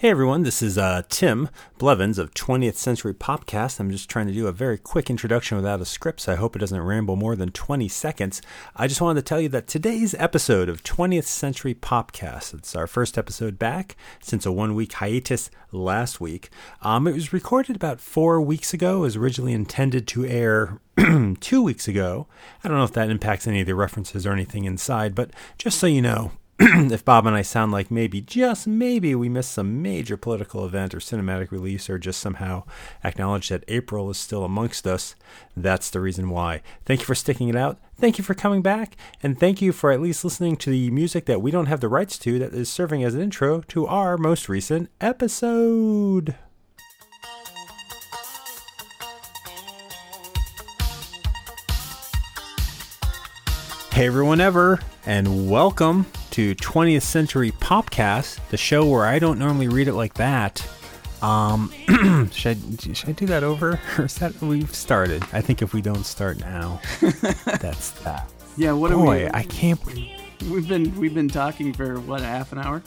Hey everyone, this is uh, Tim Blevins of 20th Century Popcast. I'm just trying to do a very quick introduction without a script, so I hope it doesn't ramble more than 20 seconds. I just wanted to tell you that today's episode of 20th Century Popcast, it's our first episode back since a one week hiatus last week. Um, it was recorded about four weeks ago, it was originally intended to air two weeks ago. I don't know if that impacts any of the references or anything inside, but just so you know, if Bob and I sound like maybe, just maybe, we missed some major political event or cinematic release or just somehow acknowledge that April is still amongst us, that's the reason why. Thank you for sticking it out. Thank you for coming back. And thank you for at least listening to the music that we don't have the rights to that is serving as an intro to our most recent episode. Hey everyone ever, and welcome to 20th Century Popcast, the show where I don't normally read it like that. Um, should I, should I do that over, or is that we've started? I think if we don't start now, that's that. Yeah, what Boy, are we? I can't. We've been we've been talking for what a half an hour.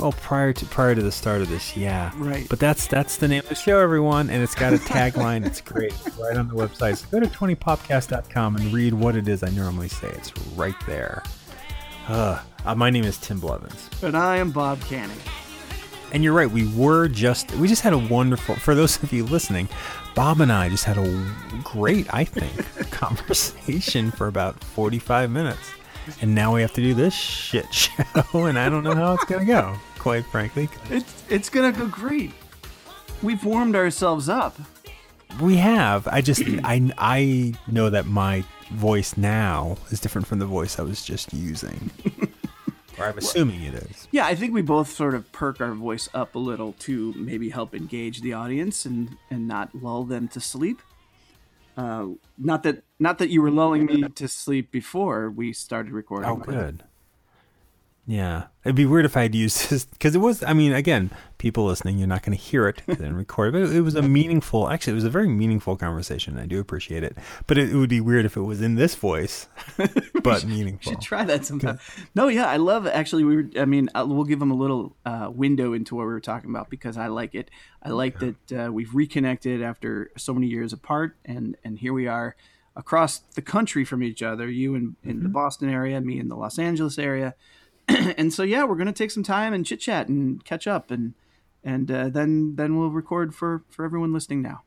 Oh, prior to prior to the start of this, yeah. Right. But that's that's the name of the show, everyone, and it's got a tagline. it's great. It's right on the website. So go to 20popcast.com and read what it is I normally say. It's right there. Uh, uh, my name is Tim Blevins. And I am Bob Canning. And you're right, we were just we just had a wonderful for those of you listening, Bob and I just had a great, I think, conversation for about 45 minutes. And now we have to do this shit show and I don't know how it's going to go, quite frankly. It's it's gonna go great. We've warmed ourselves up. We have. I just I I know that my voice now is different from the voice I was just using. or I'm assuming it is. Yeah, I think we both sort of perk our voice up a little to maybe help engage the audience and and not lull them to sleep. Uh, not that not that you were lulling me to sleep before we started recording. Oh, but- good. Yeah, it'd be weird if I had used this because it was. I mean, again, people listening, you're not going to hear it and record it. But it was a meaningful. Actually, it was a very meaningful conversation. I do appreciate it. But it, it would be weird if it was in this voice, but meaningful. should try that sometime. No, yeah, I love actually. We were, I mean, uh, we'll give them a little uh, window into what we were talking about because I like it. I like that uh, we've reconnected after so many years apart, and and here we are across the country from each other. You in in the Boston area, me in the Los Angeles area, and so yeah, we're gonna take some time and chit chat and catch up, and and uh, then then we'll record for for everyone listening now.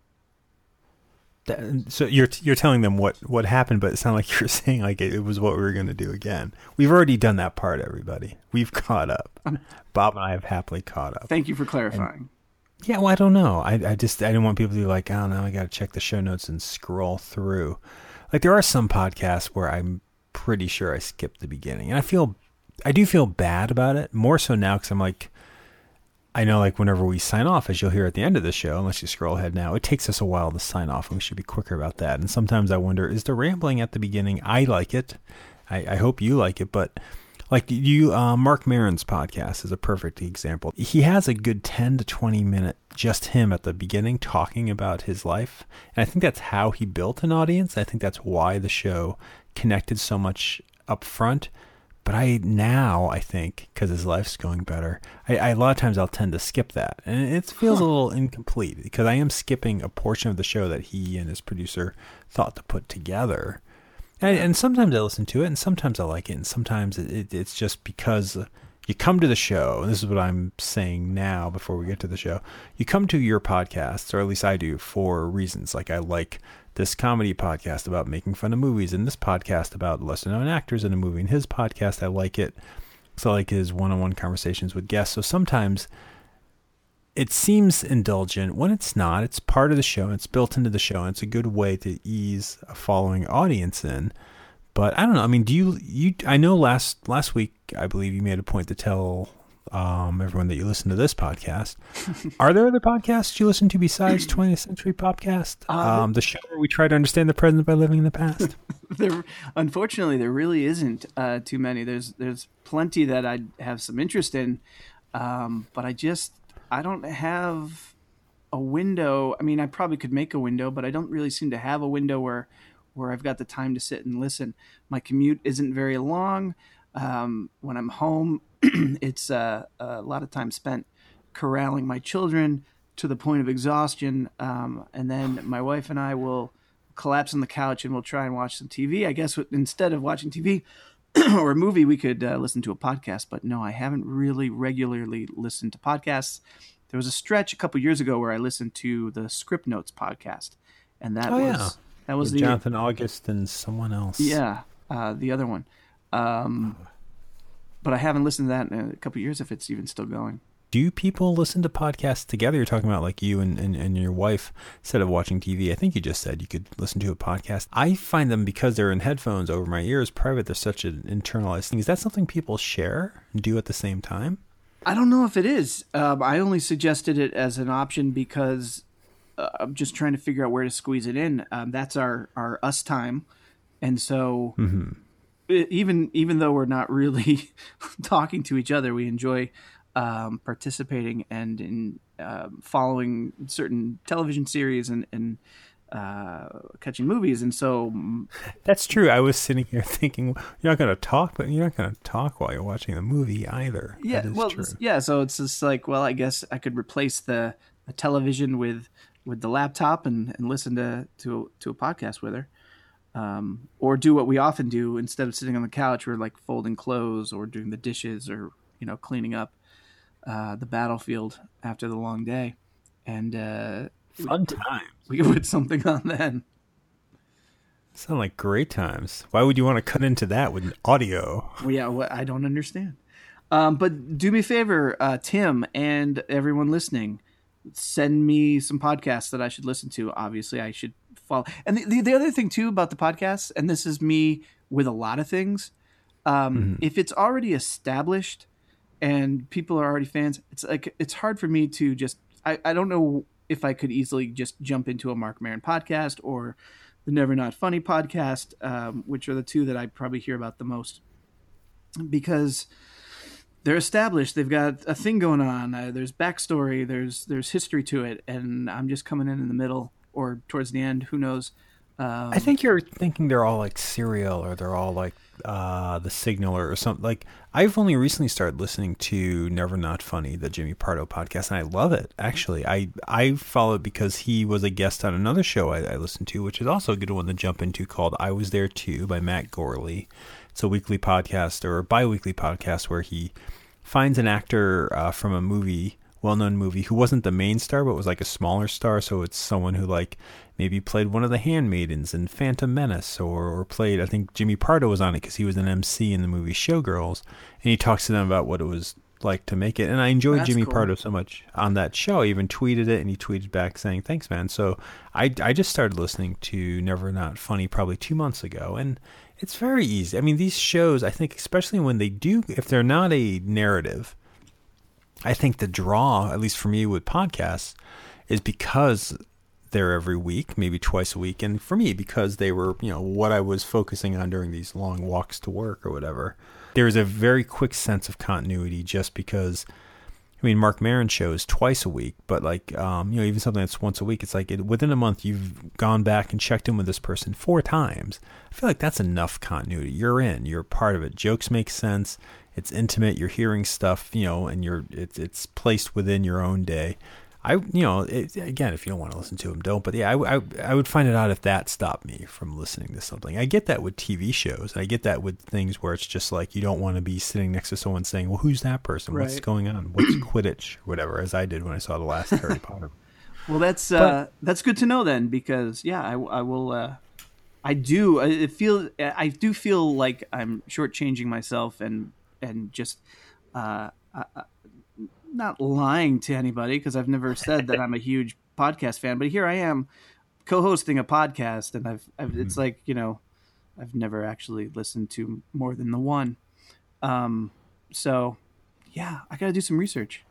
That- so you're you're telling them what what happened, but it sounded like you're saying like it, it was what we were going to do again. We've already done that part, everybody. We've caught up. Bob and I have happily caught up. Thank you for clarifying. Yeah, well, I don't know. I, I just I didn't want people to be like, oh no, I got to check the show notes and scroll through. Like there are some podcasts where I'm pretty sure I skipped the beginning, and I feel I do feel bad about it more so now because I'm like, I know like whenever we sign off, as you'll hear at the end of the show, unless you scroll ahead now, it takes us a while to sign off, and we should be quicker about that. And sometimes I wonder, is the rambling at the beginning? I like it. I, I hope you like it, but like you uh, Marc Maron's podcast is a perfect example he has a good 10 to 20 minute just him at the beginning talking about his life and i think that's how he built an audience i think that's why the show connected so much up front but i now i think because his life's going better I, I a lot of times i'll tend to skip that and it feels a little incomplete because i am skipping a portion of the show that he and his producer thought to put together and, and sometimes I listen to it, and sometimes I like it, and sometimes it, it, it's just because you come to the show. And this is what I'm saying now before we get to the show. You come to your podcasts, or at least I do, for reasons. Like I like this comedy podcast about making fun of movies, and this podcast about lesser known actors in a movie. And his podcast, I like it. So I like his one on one conversations with guests. So sometimes it seems indulgent when it's not. It's part of the show. It's built into the show. And it's a good way to ease a following audience in. But I don't know. I mean, do you you? I know last last week I believe you made a point to tell um, everyone that you listen to this podcast. Are there other podcasts you listen to besides 20th Century Popcast? Um, the show where we try to understand the present by living in the past. there unfortunately there really isn't uh, too many there's there's plenty that i have some interest in um, but i just i don't have a window i mean i probably could make a window but i don't really seem to have a window where where i've got the time to sit and listen my commute isn't very long Um, when I'm home, it's uh, a lot of time spent corralling my children to the point of exhaustion, um, and then my wife and I will collapse on the couch and we'll try and watch some TV. I guess instead of watching TV or a movie, we could uh, listen to a podcast. But no, I haven't really regularly listened to podcasts. There was a stretch a couple years ago where I listened to the Script Notes podcast, and that Oh, was yeah. that was With the Jonathan August and someone else. yeah uh, the other one. Um, but I haven't listened to that in a couple years if it's even still going. Do people listen to podcasts together? You're talking about like you and, and, and your wife instead of watching TV. I think you just said you could listen to a podcast. I find them because they're in headphones over my ears private. They're such an internalized thing. Is that something people share and do at the same time? I don't know if it is. Um, I only suggested it as an option because uh, I'm just trying to figure out where to squeeze it in. Um, that's our, our us time, and so e- even even though we're not really talking to each other, we enjoy um, participating and in um, following certain television series and and uh, catching movies. And so mm, That's true. I was sitting here thinking you're not going to talk, but you're not going to talk while you're watching the movie either. yeah well true. yeah so it's just like well i guess i could replace the, the television with with the laptop and, and listen to to to a podcast with her um, or do what we often do instead of sitting on the couch we're like folding clothes or doing the dishes or you know cleaning up uh, the battlefield after the long day and uh, Fun times we could put something on then Sound like great times. Why would you want to cut into that with audio? Well, yeah, what I don't understand. Um, but do me a favor, uh, Tim, and everyone listening, send me some podcasts that I should listen to. Obviously, I should follow. And the, the, the other thing too about the podcast, and this is me with a lot of things, um, if it's already established and people are already fans, it's like it's hard for me to just. I, I don't know if I could easily just jump into a Marc Maron podcast or the Never Not Funny podcast, um, which are the two that I probably hear about the most because they're established. They've got a thing going on. Uh, there's backstory. There's there's history to it, and I'm just coming in in the middle or towards the end. Who knows? Um, I think you're thinking they're all like Serial or they're all like uh, The Signaler or something. Like I've only recently started listening to Never Not Funny, the Jimmy Pardo podcast, and I love it. Actually, I I follow it because he was a guest on another show I, I listened to, which is also a good one to jump into called "I Was There Too" by Matt Gourley. It's a weekly podcast or a bi-weekly podcast where he finds an actor uh, from a movie well-known movie who wasn't the main star but was like a smaller star. So it's someone who like maybe played one of the handmaidens in phantom menace or, or played i think jimmy pardo was on it because he was an mc in the movie showgirls. And he talks to them about what it was like to make it. And i enjoyed That's jimmy cool. pardo so much on that show. I even tweeted it and he tweeted back saying thanks man. So i, I just started listening to never not funny probably two months ago. And it's very easy. I mean these shows i think especially when they do if they're not a narrative I think the draw, at least for me with podcasts, is because they're every week, maybe twice a week, and for me because they were, you know, what I was focusing on during these long walks to work or whatever. There's a very quick sense of continuity just because. I mean, Marc Maron shows twice a week, but like, um, you know, even something that's once a week, it's like it, within a month you've gone back and checked in with this person four times. I feel like that's enough continuity. You're in, you're part of it. Jokes make sense. It's intimate. You're hearing stuff, you know, and you're it's it's placed within your own day. I, you know, it, again, if you don't want to listen to them, don't. But yeah, I, I, I would find it odd if that stopped me from listening to something. I get that with TV shows. I get that with things where it's just like you don't want to be sitting next to someone saying, "Well, who's that person? What's going on? What's Quidditch? Whatever." As I did when I saw the last Harry Potter. Well, that's uh, that's good to know then, because yeah, I, I will. Uh, I do. I it feel. I do feel like I'm shortchanging myself and and just uh, uh, uh, not lying to anybody because I've never said that I'm a huge podcast fan, but here I am co-hosting a podcast, and I've, I've it's like you know, I've never actually listened to more than the one. Um, so yeah, I got to do some research.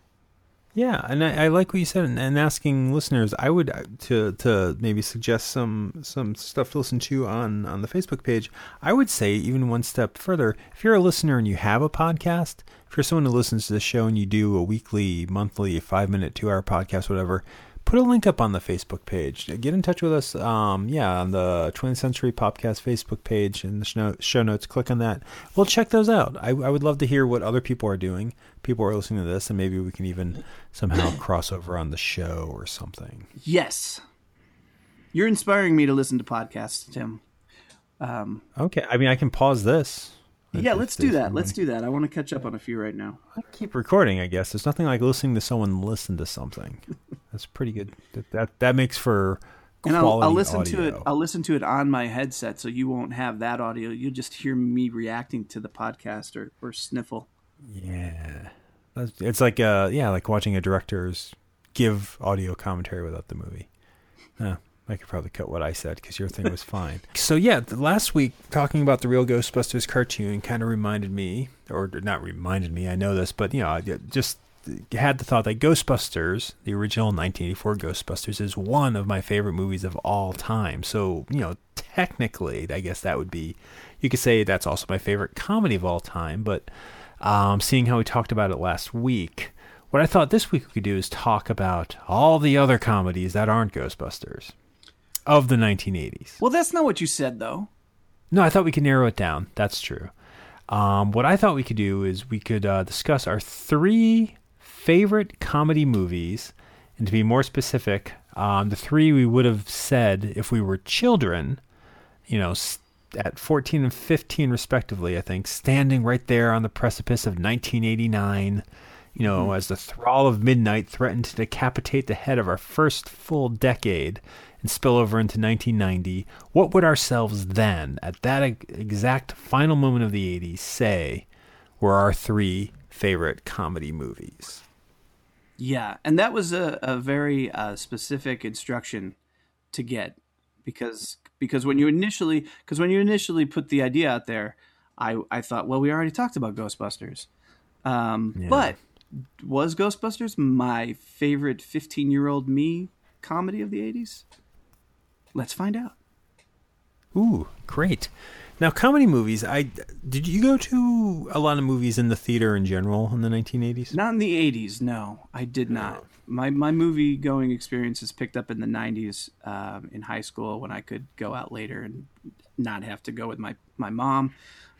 Yeah, and I, I like what you said, and, and asking listeners, I would uh, to to maybe suggest some some stuff to listen to on on the Facebook page. I would say even one step further. If you're a listener and you have a podcast, if you're someone who listens to the show and you do a weekly, monthly, five minute, two hour podcast, whatever, put a link up on the Facebook page. Get in touch with us. Um, yeah, on the 20th Century Popcast Facebook page in the show, notes. Click on that. We'll check those out. I, I would love to hear what other people are doing. People are listening to this, and maybe we can even somehow cross over on the show or something. Yes, you're inspiring me to listen to podcasts, Tim. Um, okay, I mean, I can pause this. Yeah, let's do that. Let's do that. I want to catch up on a few right now. I keep recording. I guess there's nothing like listening to someone listen to something. That's pretty good. That that, that makes for and I'll, I'll, listen audio. to it. I'll listen to it on my headset, so you won't have that audio. You'll just hear me reacting to the podcast or, or sniffle. Yeah, it's like uh yeah, like watching a director's give audio commentary without the movie. I could probably cut what I said because your thing was fine. so yeah, last week talking about the real Ghostbusters cartoon kind of reminded me, or not reminded me. I know this, but you know, just had the thought that Ghostbusters, the original 1984 Ghostbusters, is one of my favorite movies of all time. So you know, technically, I guess that would be, you could say that's also my favorite comedy of all time. But um, seeing how we talked about it last week. What I thought this week we could do is talk about all the other comedies that aren't Ghostbusters of the 1980s. Well, that's not what you said, though. No, I thought we could narrow it down. That's true. Um, what I thought we could do is we could uh, discuss our three favorite comedy movies, and to be more specific, um, the three we would have said if we were children, you know, at 14 and 15 respectively, I think, standing right there on the precipice of 1989 you know, mm-hmm. as the thrall of midnight threatened to decapitate the head of our first full decade and spill over into 1990, what would ourselves then, at that exact final moment of the 80s, say were our three favorite comedy movies? Yeah, and that was a, a very uh, specific instruction to get because because when you initially because when you initially put the idea out there, I I thought, well, we already talked about Ghostbusters, um, yeah. but was Ghostbusters my favorite 15 year old me comedy of the 80s? Let's find out. Ooh, great. Now, comedy movies. I did you go to a lot of movies in the theater in general in the 1980s? Not in the 80s. No, I did not. My my movie going experiences picked up in the 90s um, in high school when I could go out later and not have to go with my my mom.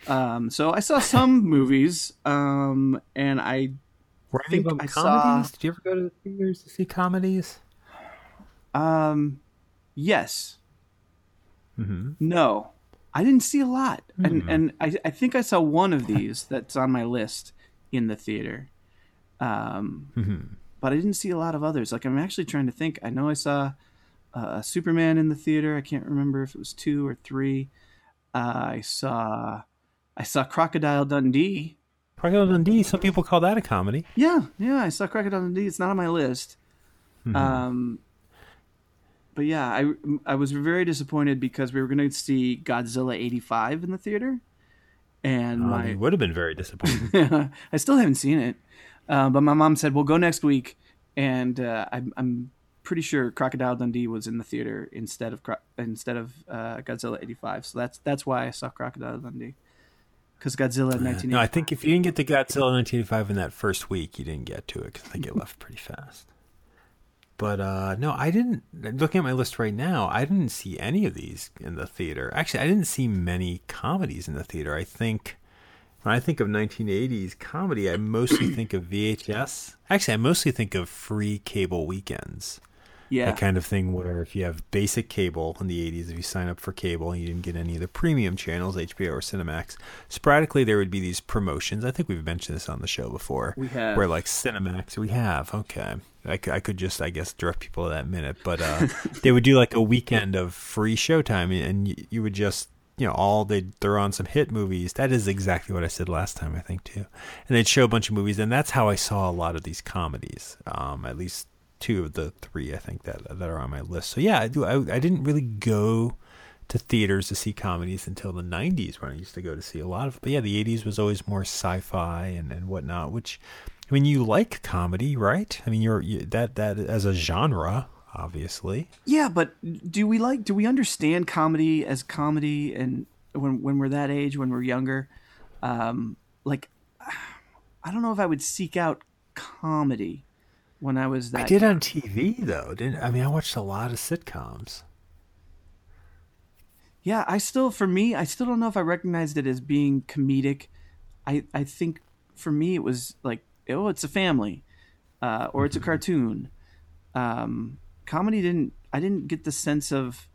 Um, so I saw some movies, um, and I Were think I comedies. Saw, did you ever go to the theaters to see comedies? Um, Yes. Mm-hmm. No, I didn't see a lot, mm-hmm. and and I, I think I saw one of these that's on my list in the theater, um, mm-hmm. but I didn't see a lot of others. Like I'm actually trying to think. I know I saw uh, Superman in the theater. I can't remember if it was two or three. Uh, I saw I saw Crocodile Dundee. Crocodile Dundee. Some people call that a comedy. Yeah, yeah. I saw Crocodile Dundee. It's not on my list. Mm-hmm. Um, but yeah, I I was very disappointed because we were going to see Godzilla '85 in the theater, and um, my would have been very disappointed. I still haven't seen it, uh, but my mom said we'll go next week, and uh, I'm, I'm pretty sure Crocodile Dundee was in the theater instead of instead of uh, Godzilla '85. So that's that's why I saw Crocodile Dundee. Because Godzilla 1985. No, I think if you didn't get to Godzilla 1985 in that first week, you didn't get to it because I think it left pretty fast. But uh, no, I didn't. Looking at my list right now, I didn't see any of these in the theater. Actually, I didn't see many comedies in the theater. I think when I think of 1980s comedy, I mostly think of VHS. Actually, I mostly think of free cable weekends. Yeah. That kind of thing where if you have basic cable in the 80s, if you sign up for cable and you didn't get any of the premium channels, HBO or Cinemax, sporadically there would be these promotions. I think we've mentioned this on the show before. We have. Where like Cinemax, we have. Okay. I could, I could just, I guess, direct people to that minute. But uh, they would do like a weekend of free showtime and you, you would just you know, all they'd throw on some hit movies. That is exactly what I said last time, I think, too. And they'd show a bunch of movies, and that's how I saw a lot of these comedies. Um, at least two of the three I think that that are on my list. So yeah, I do. I, I didn't really go to theaters to see comedies until the 90s when I used to go to see a lot of. But yeah, the 80s was always more sci-fi and and whatnot. Which I mean, you like comedy, right? I mean, you're you, that that as a genre. Obviously, yeah, but do we like? Do we understand comedy as comedy? And when when we're that age, when we're younger, um, like I don't know if I would seek out comedy when I was that. I did on TV though. Didn't I mean I watched a lot of sitcoms. Yeah, I still, for me, I still don't know if I recognized it as being comedic. I, I think for me it was like, oh, it's a family, uh, or it's a cartoon. Um, comedy didn't. I didn't get the sense of.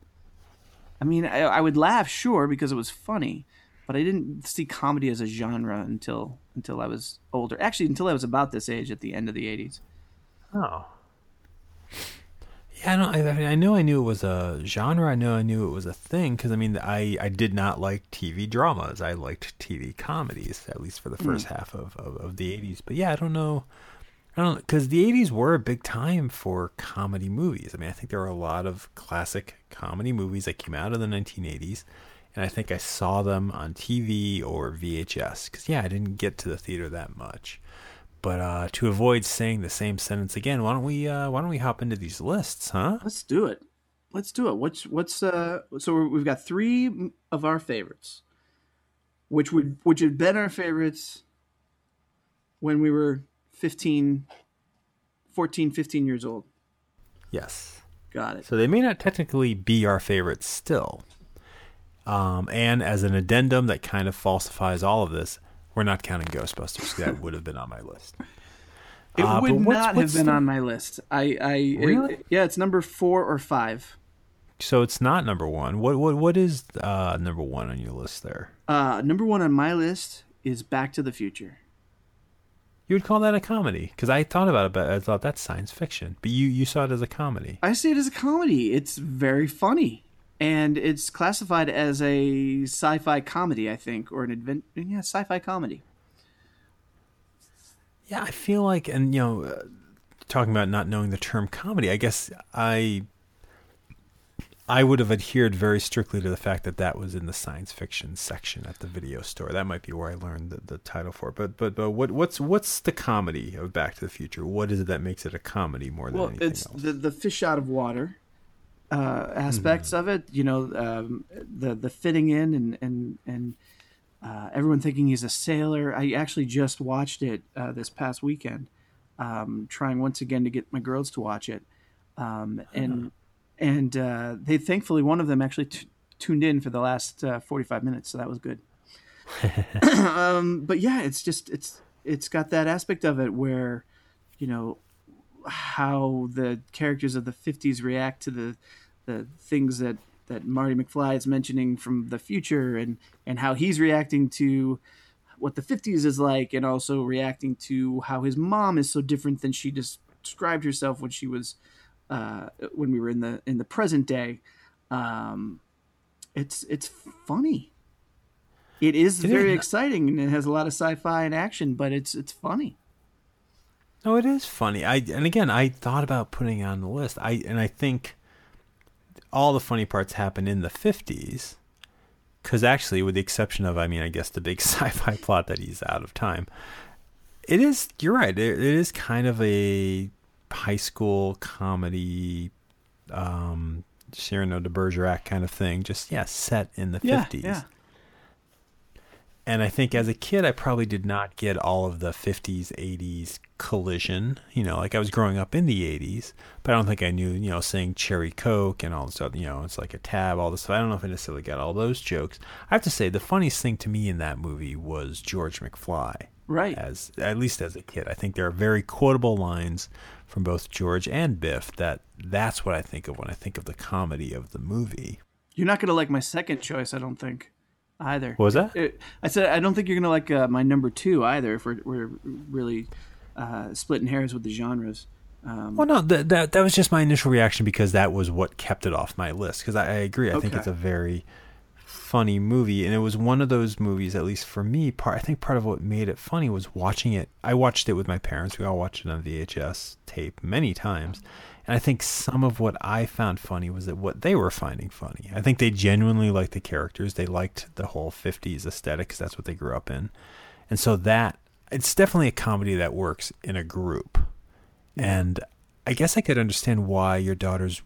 I mean, I, I would laugh, sure, because it was funny, but I didn't see comedy as a genre until until I was older. Actually, until I was about this age, at the end of the '80s. Oh. Yeah, I don't. I, I know I knew it was a genre. I know I knew it was a thing because I mean, I I did not like TV dramas. I liked TV comedies, at least for the hmm. first half of, of, of the '80s. But yeah, I don't know. I don't because the '80s were a big time for comedy movies. I mean, I think there were a lot of classic comedy movies that came out of the 1980s, and I think I saw them on TV or VHS. Because yeah, I didn't get to the theater that much. But uh, to avoid saying the same sentence again, why don't we uh, why don't we hop into these lists, huh? Let's do it. Let's do it. What's what's uh? So we've got three of our favorites, which would which had been our favorites when we were 15, 14, 15 years old. Yes. Got it. So they may not technically be our favorites still. Um, and as an addendum that kind of falsifies all of this, we're not counting Ghostbusters. That would have been on my list. It Uh, would what's- not what's have been the- on my list. I, I Really? it- yeah, it's number four or five. So it's not number one. What what what is uh, number one on your list there? Uh, number one on my list is Back to the Future. You would call that a comedy because I thought about it, but I thought that's science fiction. But you you saw it as a comedy. I see it as a comedy. It's very funny, and it's classified as a sci-fi comedy, I think, or an advent. Yeah, sci-fi comedy. Yeah, I feel like, and you know, uh, talking about not knowing the term comedy, I guess I I would have adhered very strictly to the fact that that was in the science fiction section at the video store. That might be where I learned the, the title for. it. But but but what what's what's the comedy of Back to the Future? What is it that makes it a comedy more than Well, anything it's else? the the fish out of water uh, aspects of it. You know, um, the the fitting in and and and uh, everyone thinking he's a sailor. I actually just watched it uh, this past weekend, um, trying once again to get my girls to watch it, um, and and uh, they thankfully one of them actually t- tuned in for the last uh, forty five minutes, so that was good. um, but yeah, it's just it's it's got that aspect of it where, you know, how the characters of the 50s react to the the things that that Marty McFly is mentioning from the future and and how he's reacting to what the 50s is like and also reacting to how his mom is so different than she just described herself when she was uh, when we were in the in the present day. Um, it's it's funny. It is very exciting and it has a lot of sci-fi and action but it's it's funny No, it is funny. I and again, I thought about putting it on the list. I and I think all the funny parts happen in the fifties, because actually, with the exception of, I mean, I guess the big sci-fi plot that he's out of time, it is. You're right. It, it is kind of a high school comedy, um, Cyrano de Bergerac kind of thing. Just yeah, set in the fifties. yeah And I think as a kid, I probably did not get all of the 50s, 80s collision. You know, like I was growing up in the 80s, but I don't think I knew, you know, saying cherry Coke and all this stuff, you know, it's like a tab, all this stuff. I don't know if I necessarily got all those jokes. I have to say, the funniest thing to me in that movie was George McFly. right As at least as a kid, I think there are very quotable lines from both George and Biff that that's what I think of when I think of the comedy of the movie. You're not going to like my second choice, I don't think, either. What was that? It- I said I don't think you're going to like uh, my number two either. If we're, we're really uh, splitting hairs with the genres. Um, Well, no, that that that was just my initial reaction because that was what kept it off my list. Because I, I agree, I think it's a very funny movie, and it was one of those movies, at least for me. Part I think part of what made it funny was watching it. I watched it with my parents. We all watched it on VHS tape many times, and I think some of what I found funny was that what they were finding funny. I think they genuinely liked the characters. They liked the whole '50s aesthetic because that's what they grew up in, and so that it's definitely a comedy that works in a group. And I guess I could understand why your daughters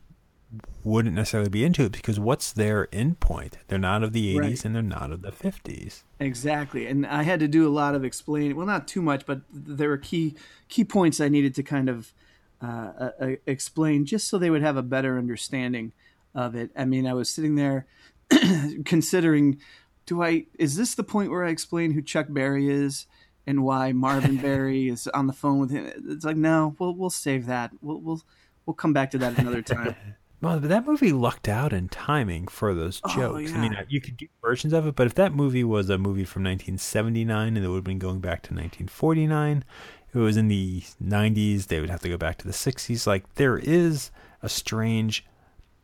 wouldn't necessarily be into it because what's their endpoint? They're not of the 80s Right. and they're not of the 50s. Exactly, and I had to do a lot of explaining. Well, not too much, but there were key key points I needed to kind of uh, uh, uh, explain just so they would have a better understanding of it. I mean, I was sitting there considering, do I is this the point where I explain who Chuck Berry is and why Marvin Berry is on the phone with him? It's like no, we'll we'll save that. We'll we'll we'll come back to that another time. Well, but that movie lucked out in timing for those Oh, jokes. I mean, you could do versions of it, but if that movie was a movie from 1979 and it would have been going back to 1949, if it was in the 90s, they would have to go back to the 60s. Like, there is a strange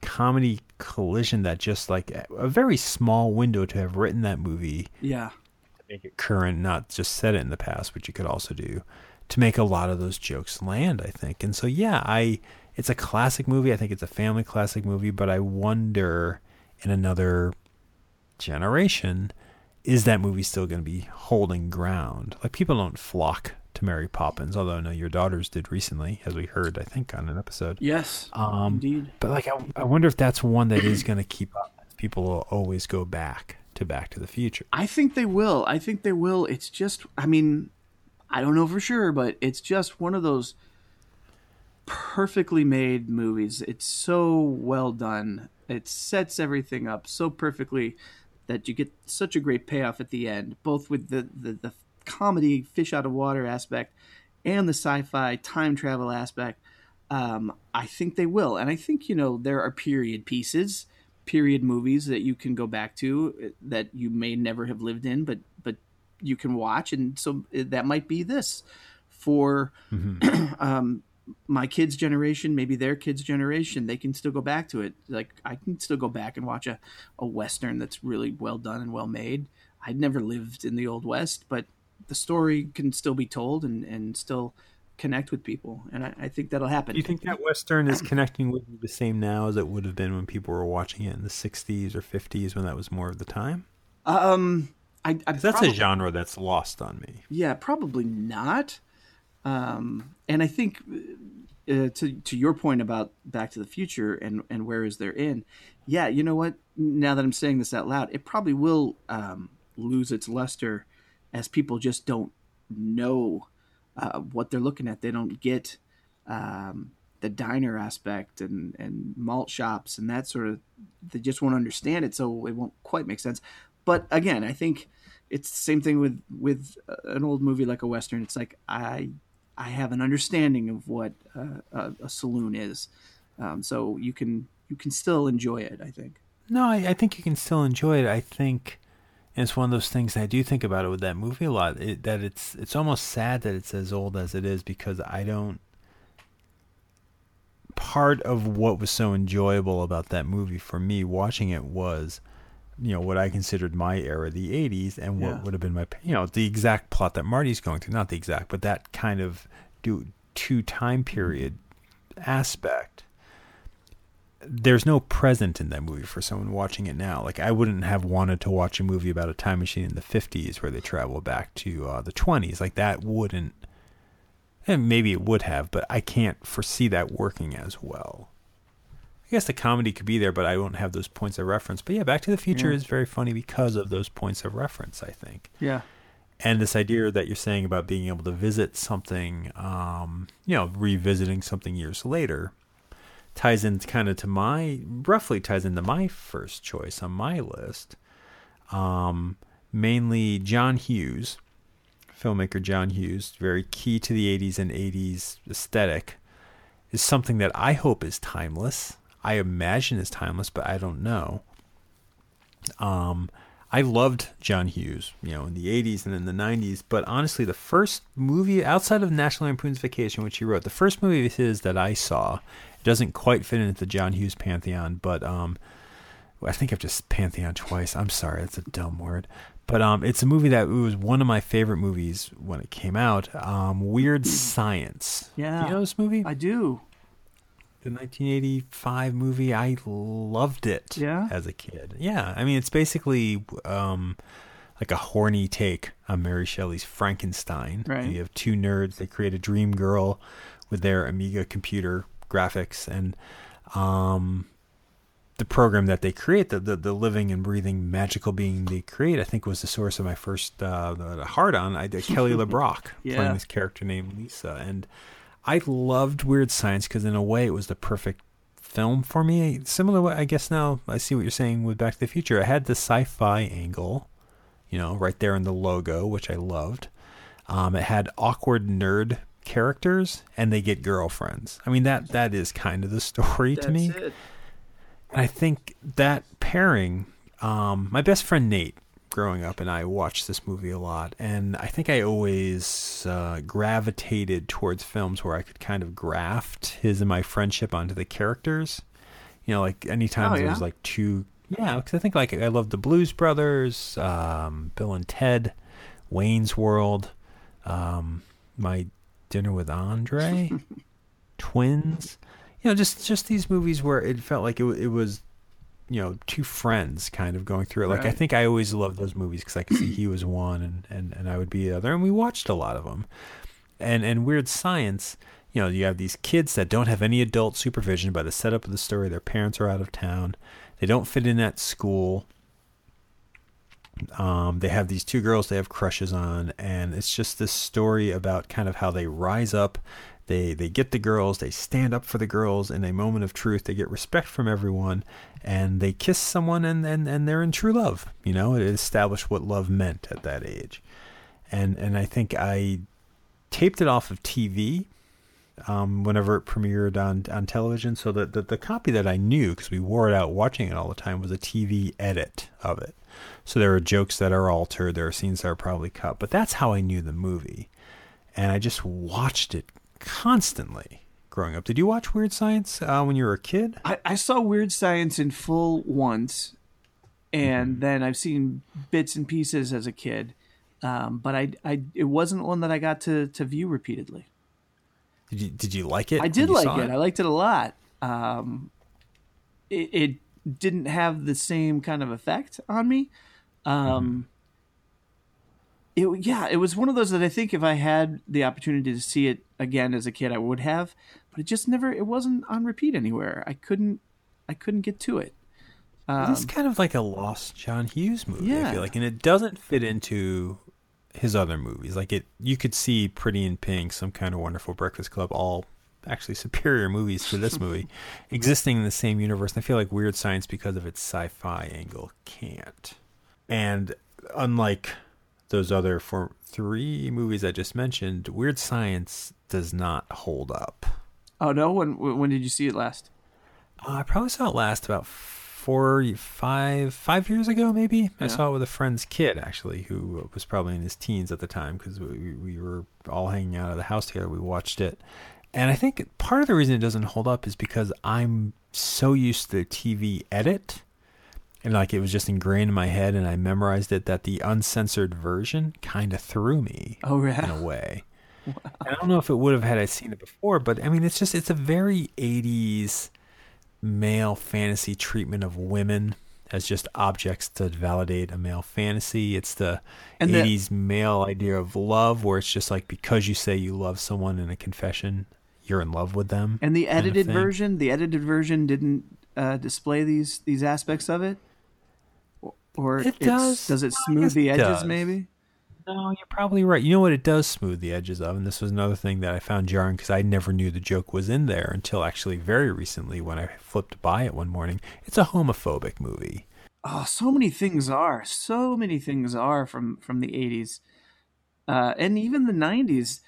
comedy collision that just like a very small window to have written that movie Yeah, to make it current, not just set it in the past, which you could also do to make a lot of those jokes land, I think. And so, yeah, I it's a classic movie. I think it's a family classic movie, but I wonder in another generation, is that movie still going to be holding ground? Like people don't flock to Mary Poppins, although I know your daughters did recently, as we heard, I think, on an episode. yes, Um, indeed. but like, I, I wonder if that's one that is going to keep up. People will always go back to Back to the Future. I think they will. I think they will. It's just, I mean, I don't know for sure, but it's just one of those perfectly made movies. It's so well done. It sets everything up so perfectly that you get such a great payoff at the end, both with the, the, the comedy fish out of water aspect and the sci-fi time travel aspect. Um, I think they will, and I think you know there are period pieces, period movies that you can go back to uh, that you may never have lived in, but but you can watch, and so uh, that might be this for um, my kids' generation, maybe their kids' generation. They can still go back to it. Like I can still go back and watch a, a western that's really well done and well made. I'd never lived in the old west, but the story can still be told and and still connect with people, and I, I think that'll happen. Do you think that Western is connecting with you the same now as it would have been when people were watching it in the 60s or 50s when that was more of the time? Um, I, I that's probably- a genre that's lost on me. Yeah, probably not. Um, and I think uh, to to your point about Back to the Future and and where is there in? Yeah, you know what? Now that I'm saying this out loud, it probably will um, lose its luster as people just don't know uh, what they're looking at. They don't get um, the diner aspect and and malt shops and that sort of. They just won't understand it, so it won't quite make sense. But again, I think it's the same thing with with uh, an old movie like a western. It's like I I have an understanding of what uh, a, a saloon is, um, so you can you can still enjoy it. I think. No, I, I think you can still enjoy it. I think and it's one of those things that I do think about it with that movie a lot. It, that it's it's almost sad that it's as old as it is because I don't. Part of what was so enjoyable about that movie for me watching it was, you know, what I considered my era, the '80s, and what Yeah. would have been my, you know, the exact plot that Marty's going through. Not the exact, but that kind of do two time period aspect there's no present in that movie for someone watching it now. Like I wouldn't have wanted to watch a movie about a time machine in the 50s where they travel back to uh, the 20s. Like that wouldn't. And maybe it would have, but I can't foresee that working as well. I guess the comedy could be there, but I won't have those points of reference. But yeah, Back to the Future Yeah. is very funny because of those points of reference. I think Yeah. and this idea that you're saying about being able to visit something, um, you know, revisiting something years later, ties in kind of to my roughly ties into my first choice on my list. Um, mainly John Hughes, filmmaker John Hughes, very key to the 80s and 80s aesthetic, is something that I hope is timeless. I imagine is timeless, but I don't know. Um, I loved John Hughes, you know, in the 80s and in the 90s, but honestly, the first movie outside of National Lampoon's Vacation, which he wrote, the first movie of his that I saw, doesn't quite fit into the John Hughes pantheon, but um, I think I've just pantheon twice. I'm sorry, that's a dumb word. But um, it's a movie that was one of my favorite movies when it came out. Um, Weird Science. Yeah. Do you know this movie? I do. the 1985 movie. I loved it Yeah? as a kid. Yeah, I mean it's basically um, like a horny take on Mary Shelley's Frankenstein. Right. You have two nerds. They create a dream girl with their Amiga computer graphics, and um, the program that they create, the, the the living and breathing magical being they create, I think was the source of my first uh, hard on. I did Kelly LeBrock Yeah. playing this character named Lisa, and I loved Weird Science because in a way it was the perfect film for me. Similar, way, I guess now I see what you're saying with Back to the Future. I had the sci-fi angle, you know, right there in the logo, which I loved. Um, it had awkward nerd characters, and they get girlfriends. I mean that that is kind of the story That's to me. it. And I think that pairing, um, my best friend Nate, growing up, and I watched this movie a lot, and I think I always uh, gravitated towards films where I could kind of graft his and my friendship onto the characters. You know, like anytime Oh, there yeah? was like two, yeah, because I think like I loved the Blues Brothers, um, Bill and Ted, Wayne's World, um, my Dinner with Andre, Twins. You know, just just these movies where it felt like it, it was, you know, two friends kind of going through it. Like I think I always loved those movies because I could see he was one and, and, and I would be the other, and we watched a lot of them. And and Weird Science, you know, you have these kids that don't have any adult supervision by the setup of the story. Their parents are out of town. They don't fit in at school. Um, they have these two girls they have crushes on, and it's just this story about kind of how they rise up. They they get the girls, they stand up for the girls in a moment of truth. They get respect from everyone, and they kiss someone, and and, and they're in true love. You know, it established what love meant at that age, and and I think I taped it off of TV um, whenever it premiered on on television. So the, the copy that I knew because we wore it out watching it all the time was a TV edit of it. So there are jokes that are altered, there are scenes that are probably cut, but that's how I knew the movie, and I just watched it constantly growing up. Did you watch Weird Science uh, when you were a kid? I, I saw Weird Science in full once, and Mm-hmm. then I've seen bits and pieces as a kid. Um, but I, I, it wasn't one that I got to, to view repeatedly. Did you did you like it? I did like saw it. I liked it a lot. Um, it, it didn't have the same kind of effect on me. Um, it yeah, it was one of those that I think if I had the opportunity to see it again as a kid, I would have. But it just never. It wasn't on repeat anywhere. I couldn't. I couldn't get to it. It's kind of like a lost John Hughes movie. Yeah. I feel like, and it doesn't fit into his other movies. Like it, you could see Pretty in Pink, Some Kind of Wonderful Breakfast Club, all actually superior movies to this movie, existing in the same universe. And I feel like Weird Science, because of its sci-fi angle, can't. And unlike those other four, three movies I just mentioned, Weird Science does not hold up. Oh no! When when did you see it last? Uh, I probably saw it last about four, five, five years ago, maybe. I saw it with a friend's kid, actually, who was probably in his teens at the time because we, we were all hanging out at the house together. We watched it. And I think part of the reason it doesn't hold up is because I'm so used to the TV edit and like it was just ingrained in my head and I memorized it that the uncensored version kind of threw me Oh in a way. And I don't know if it would have had I seen it before, but I mean, it's just it's a very '80s male fantasy treatment of women as just objects to validate a male fantasy. It's the And the- '80s male idea of love, where it's just like because you say you love someone in a confession, you're in love with them. And the kind of edited version, the edited version didn't uh, display these these aspects of it, or, or It does. Does it smooth the edges? does. Maybe. No, you're probably right. You know what? It does smooth the edges of, and this was another thing that I found jarring because I never knew the joke was in there until actually very recently when I flipped by it one morning. It's a homophobic movie. Oh, so many things are. So many things are from from the eighties, uh, and even the nineties.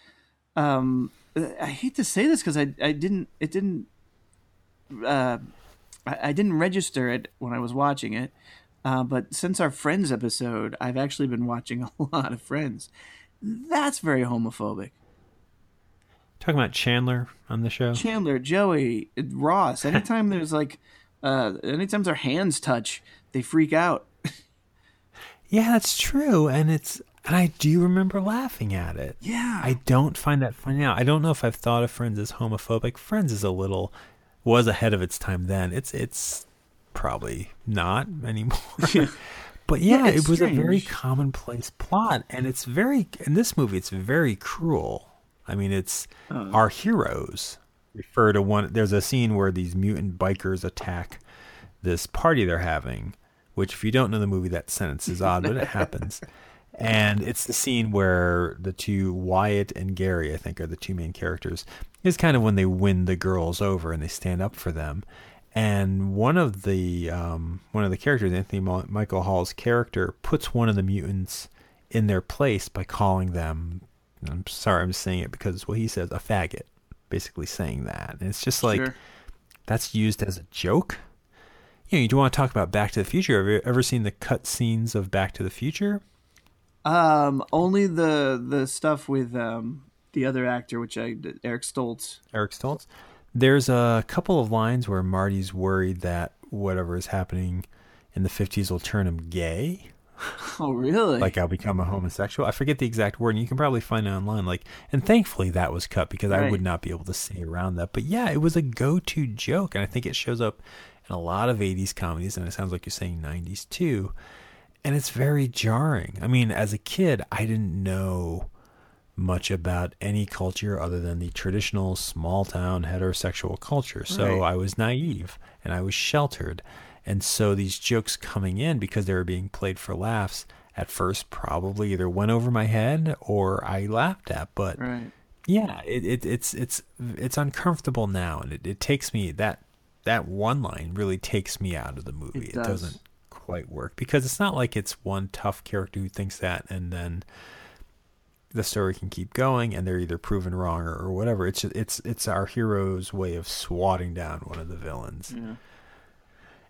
Um, I hate to say this because I I didn't it didn't uh, I, I didn't register it when I was watching it. Uh, but since our Friends episode, I've actually been watching a lot of Friends. That's very homophobic. Talking about Chandler on the show. Chandler, Joey, Ross. Anytime there's like, uh, anytime their hands touch, they freak out. Yeah, that's true, and it's and I do remember laughing at it. Yeah, I don't find that funny now. I don't know if I've thought of Friends as homophobic. Friends is a little was ahead of its time then. It's it's probably not anymore. but yeah, Yeah, it was a very commonplace plot, and it's very in this movie. It's very cruel. I mean, it's our heroes refer to one. There's a scene where these mutant bikers attack this party they're having. Which, if you don't know the movie, that sentence is odd, but it happens And it's the scene where the two Wyatt and Gary, I think, are the two main characters. Is kind of when they win the girls over and they stand up for them. And one of the um, one of the characters, Anthony Michael Hall's character, puts one of the mutants in their place by calling them. I'm sorry, I'm saying it because what he says, a faggot, basically saying that. And it's just like sure. that's used as a joke. You know, you do want to talk about Back to the Future. Have you ever seen the cut scenes of Back to the Future? Um, only the the stuff with um the other actor, which I Eric Stoltz. Eric Stoltz. There's a couple of lines where Marty's worried that whatever is happening in the 50s will turn him gay. Oh, really? like I'll become a homosexual. I forget the exact word, and you can probably find it online. Like, and thankfully that was cut because right. I would not be able to say around that. But yeah, it was a go-to joke, and I think it shows up in a lot of '80s comedies, and it sounds like you're saying '90s too. And it's very jarring. I mean, as a kid, I didn't know much about any culture other than the traditional small town heterosexual culture. So right. I was naive and I was sheltered. And so these jokes coming in because they were being played for laughs at first probably either went over my head or I laughed at. But right. yeah, it, it, it's it's it's uncomfortable now and it, it takes me that that one line really takes me out of the movie. It, does. it doesn't quite work because it's not like it's one tough character who thinks that and then the story can keep going and they're either proven wrong or, or whatever. It's just, it's it's our hero's way of swatting down one of the villains. Yeah.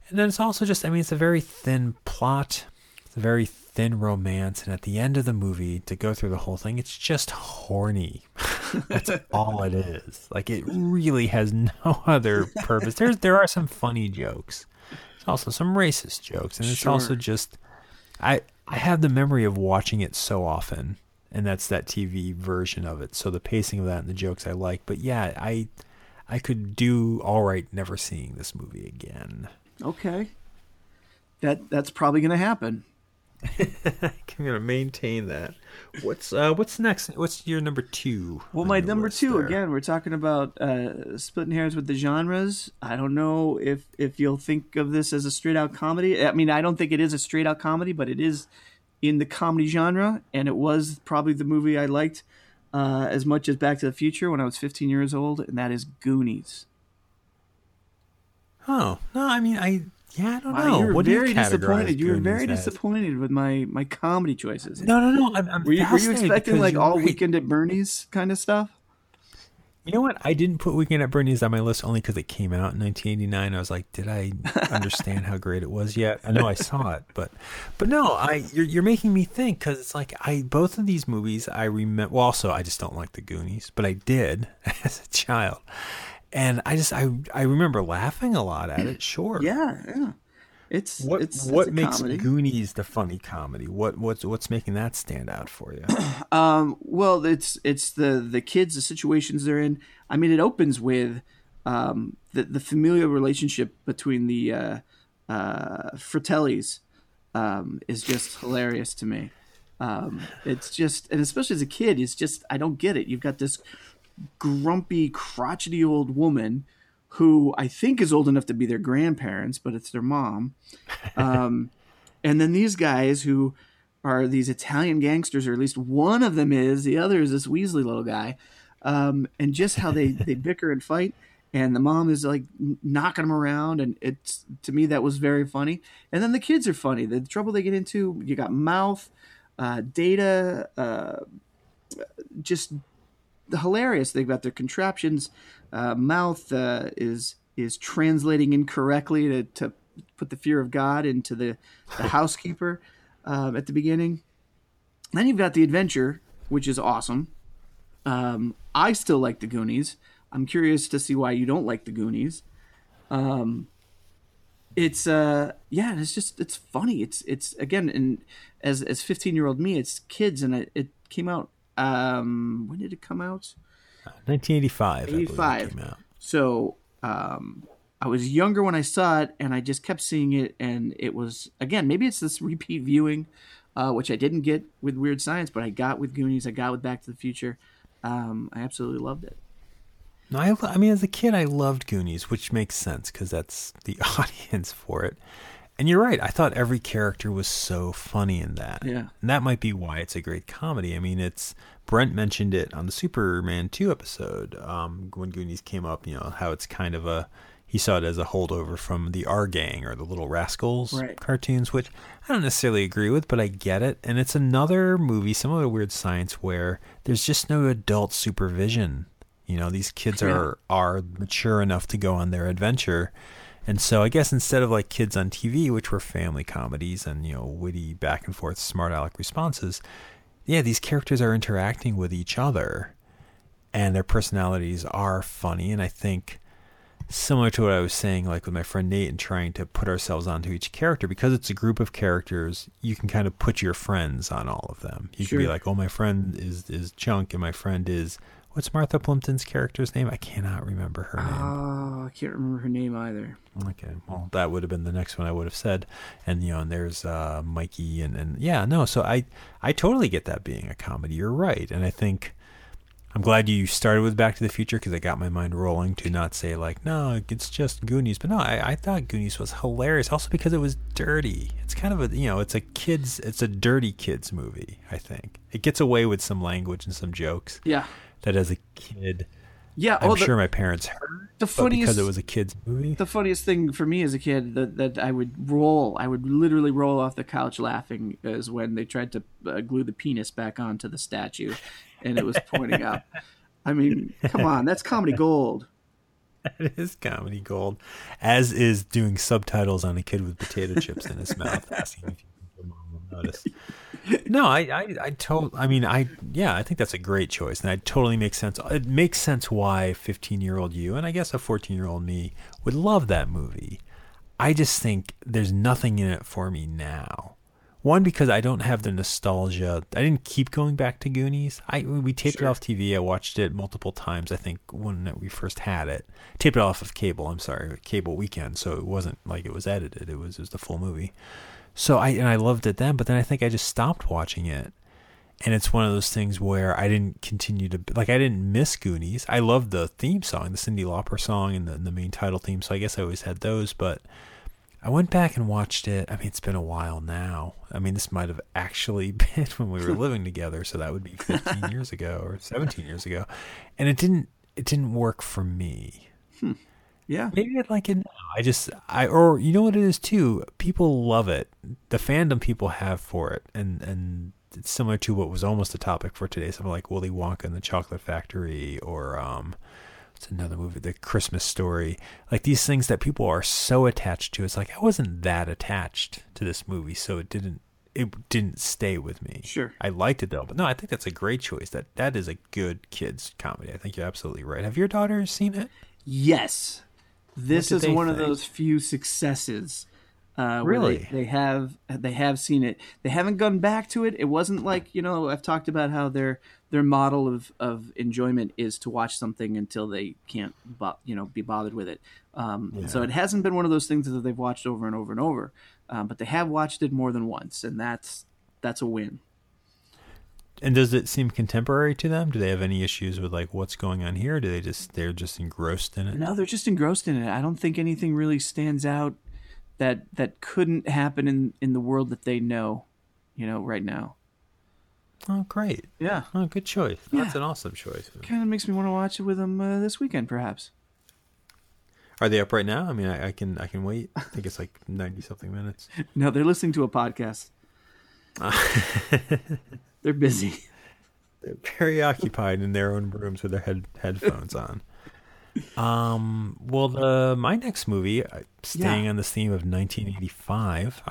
And then it's also just I mean it's a very thin plot. It's a very thin romance and at the end of the movie to go through the whole thing it's just horny. That's all it is. Like it really has no other purpose. There's there are some funny jokes. There's also some racist jokes and it's sure. also just I I have the memory of watching it so often and that's that TV version of it. So the pacing of that and the jokes I like. But yeah, I I could do all right never seeing this movie again. Okay. That that's probably going to happen. I'm going to maintain that. What's uh what's next? What's your number 2? Well, my number 2 there? again, we're talking about uh splitting hairs with the genres. I don't know if if you'll think of this as a straight out comedy. I mean, I don't think it is a straight out comedy, but it is in the comedy genre, and it was probably the movie I liked uh, as much as Back to the Future when I was 15 years old, and that is Goonies. Oh no, I mean I yeah I don't know. you were very disappointed. You were very disappointed with my my comedy choices. No, no, no. I'm, I'm were, you, were you expecting like all right. weekend at Bernie's kind of stuff? You know what? I didn't put Weekend at Bernie's on my list only because it came out in 1989. I was like, did I understand how great it was yet? I know I saw it, but but no, I you're, you're making me think because it's like I both of these movies I remember. Well, also I just don't like the Goonies, but I did as a child, and I just I I remember laughing a lot at it. Sure, yeah, yeah. It's what it's, what it's makes comedy. Goonies the funny comedy? What what's what's making that stand out for you? um, well, it's it's the the kids, the situations they're in. I mean, it opens with um, the the familial relationship between the uh, uh, Fratellis um, is just hilarious to me. Um, it's just, and especially as a kid, it's just I don't get it. You've got this grumpy, crotchety old woman who I think is old enough to be their grandparents, but it's their mom. Um, and then these guys who are these Italian gangsters, or at least one of them is, the other is this Weasley little guy. Um, and just how they, they bicker and fight. And the mom is like knocking them around. And it's, to me, that was very funny. And then the kids are funny. The trouble they get into, you got mouth, uh, data, uh, just hilarious. thing about got their contraptions uh, mouth uh, is is translating incorrectly to, to put the fear of God into the, the housekeeper um, at the beginning. Then you've got the adventure, which is awesome. Um, I still like the Goonies. I'm curious to see why you don't like the Goonies. Um, it's uh, yeah, it's just it's funny. It's it's again, and as as 15 year old me, it's kids, and it, it came out. Um, when did it come out? 1985. 85. So um, I was younger when I saw it, and I just kept seeing it, and it was again maybe it's this repeat viewing, uh, which I didn't get with Weird Science, but I got with Goonies, I got with Back to the Future. Um, I absolutely loved it. No, I, I mean, as a kid, I loved Goonies, which makes sense because that's the audience for it. And you're right. I thought every character was so funny in that. Yeah. And that might be why it's a great comedy. I mean, it's Brent mentioned it on the Superman 2 episode um, when Goonies came up, you know, how it's kind of a he saw it as a holdover from the Our Gang or the Little Rascals Right. cartoons, which I don't necessarily agree with, but I get it. And it's another movie, similar to Weird Science, where there's just no adult supervision. You know, these kids Yeah. are are mature enough to go on their adventure. And so I guess instead of like kids on TV, which were family comedies and, you know, witty back and forth smart aleck responses, yeah, these characters are interacting with each other and their personalities are funny. And I think similar to what I was saying, like with my friend Nate, and trying to put ourselves onto each character because it's a group of characters. You can kind of put your friends on all of them. You can be like, "Oh, my friend is is Chunk, and my friend is what's Martha Plimpton's character's name? I cannot remember her name. Oh, I can't remember her name either. Okay, well, that would have been the next one I would have said, and you know, and there's uh, Mikey, and and yeah, no, so I I totally get that being a comedy. You're right, and I think I'm glad you started with Back to the Future because it got my mind rolling to not say like, no, it's just Goonies, but no, I I thought Goonies was hilarious, also because it was dirty. It's kind of a you know, it's a kids, it's a dirty kids movie. I think it gets away with some language and some jokes Yeah. That as a kid. Yeah. I'm oh, the, sure my parents heard, the funniest because it was a kids movie. the funniest thing for me as a kid that, that I would roll, I would literally roll off the couch laughing is when they tried to uh, glue the penis back onto the statue, and it was pointing up. I mean, come on, that's comedy gold. That is comedy gold, as is doing subtitles on a kid with potato chips in his mouth, asking if you think your mom will notice. No, I, I, I told. I mean, I, yeah, I think that's a great choice, and it totally makes sense. It makes sense why fifteen-year-old you, and I guess a fourteen-year-old me, would love that movie. I just think there's nothing in it for me now. One because I don't have the nostalgia. I didn't keep going back to Goonies. I we taped it off TV. I watched it multiple times. I think when we first had it, taped it off of cable. I'm sorry, cable weekend. So it wasn't like it was edited. It was it was the full movie. So I and I loved it then, but then I think I just stopped watching it. And it's one of those things where I didn't continue to like I didn't miss Goonies. I loved the theme song, the Cyndi Lauper song, and the the main title theme. So I guess I always had those, but. I went back and watched it. I mean, it's been a while now. I mean, this might have actually been when we were living together, so that would be 15 years ago or 17 years ago. And it didn't it didn't work for me. Hmm. Yeah. Maybe I'd like it now. I just I or you know what it is too. People love it. The fandom people have for it, and and it's similar to what was almost a topic for today. Something like Willy Wonka and the Chocolate Factory, or um, it's another movie, The Christmas Story. Like these things that people are so attached to. It's like I wasn't that attached to this movie, so it didn't it didn't stay with me. Sure. I liked it though, but no, I think that's a great choice. That that is a good kids comedy. I think you're absolutely right. Have your daughters seen it? Yes. This is one of those few successes. Uh, Really? they, they have they have seen it. They haven't gone back to it. It wasn't like you know I've talked about how their their model of, of enjoyment is to watch something until they can't bo- you know be bothered with it. Um, So it hasn't been one of those things that they've watched over and over and over. Um, but they have watched it more than once, and that's that's a win. And does it seem contemporary to them? Do they have any issues with like what's going on here? Do they just they're just engrossed in it? No, they're just engrossed in it. I don't think anything really stands out that that couldn't happen in in the world that they know, you know, right now. Oh, great! Yeah, Oh, good choice. That's an awesome choice. kind of makes me want to watch it with them uh, this weekend, perhaps. Are they up right now? I mean, I, I can I can wait. I think it's like ninety something minutes. No, they're listening to a podcast. they're busy. They're very occupied in their own rooms with their head headphones on. Um. Well, the my next movie, uh, staying Yeah. on this theme of 1985.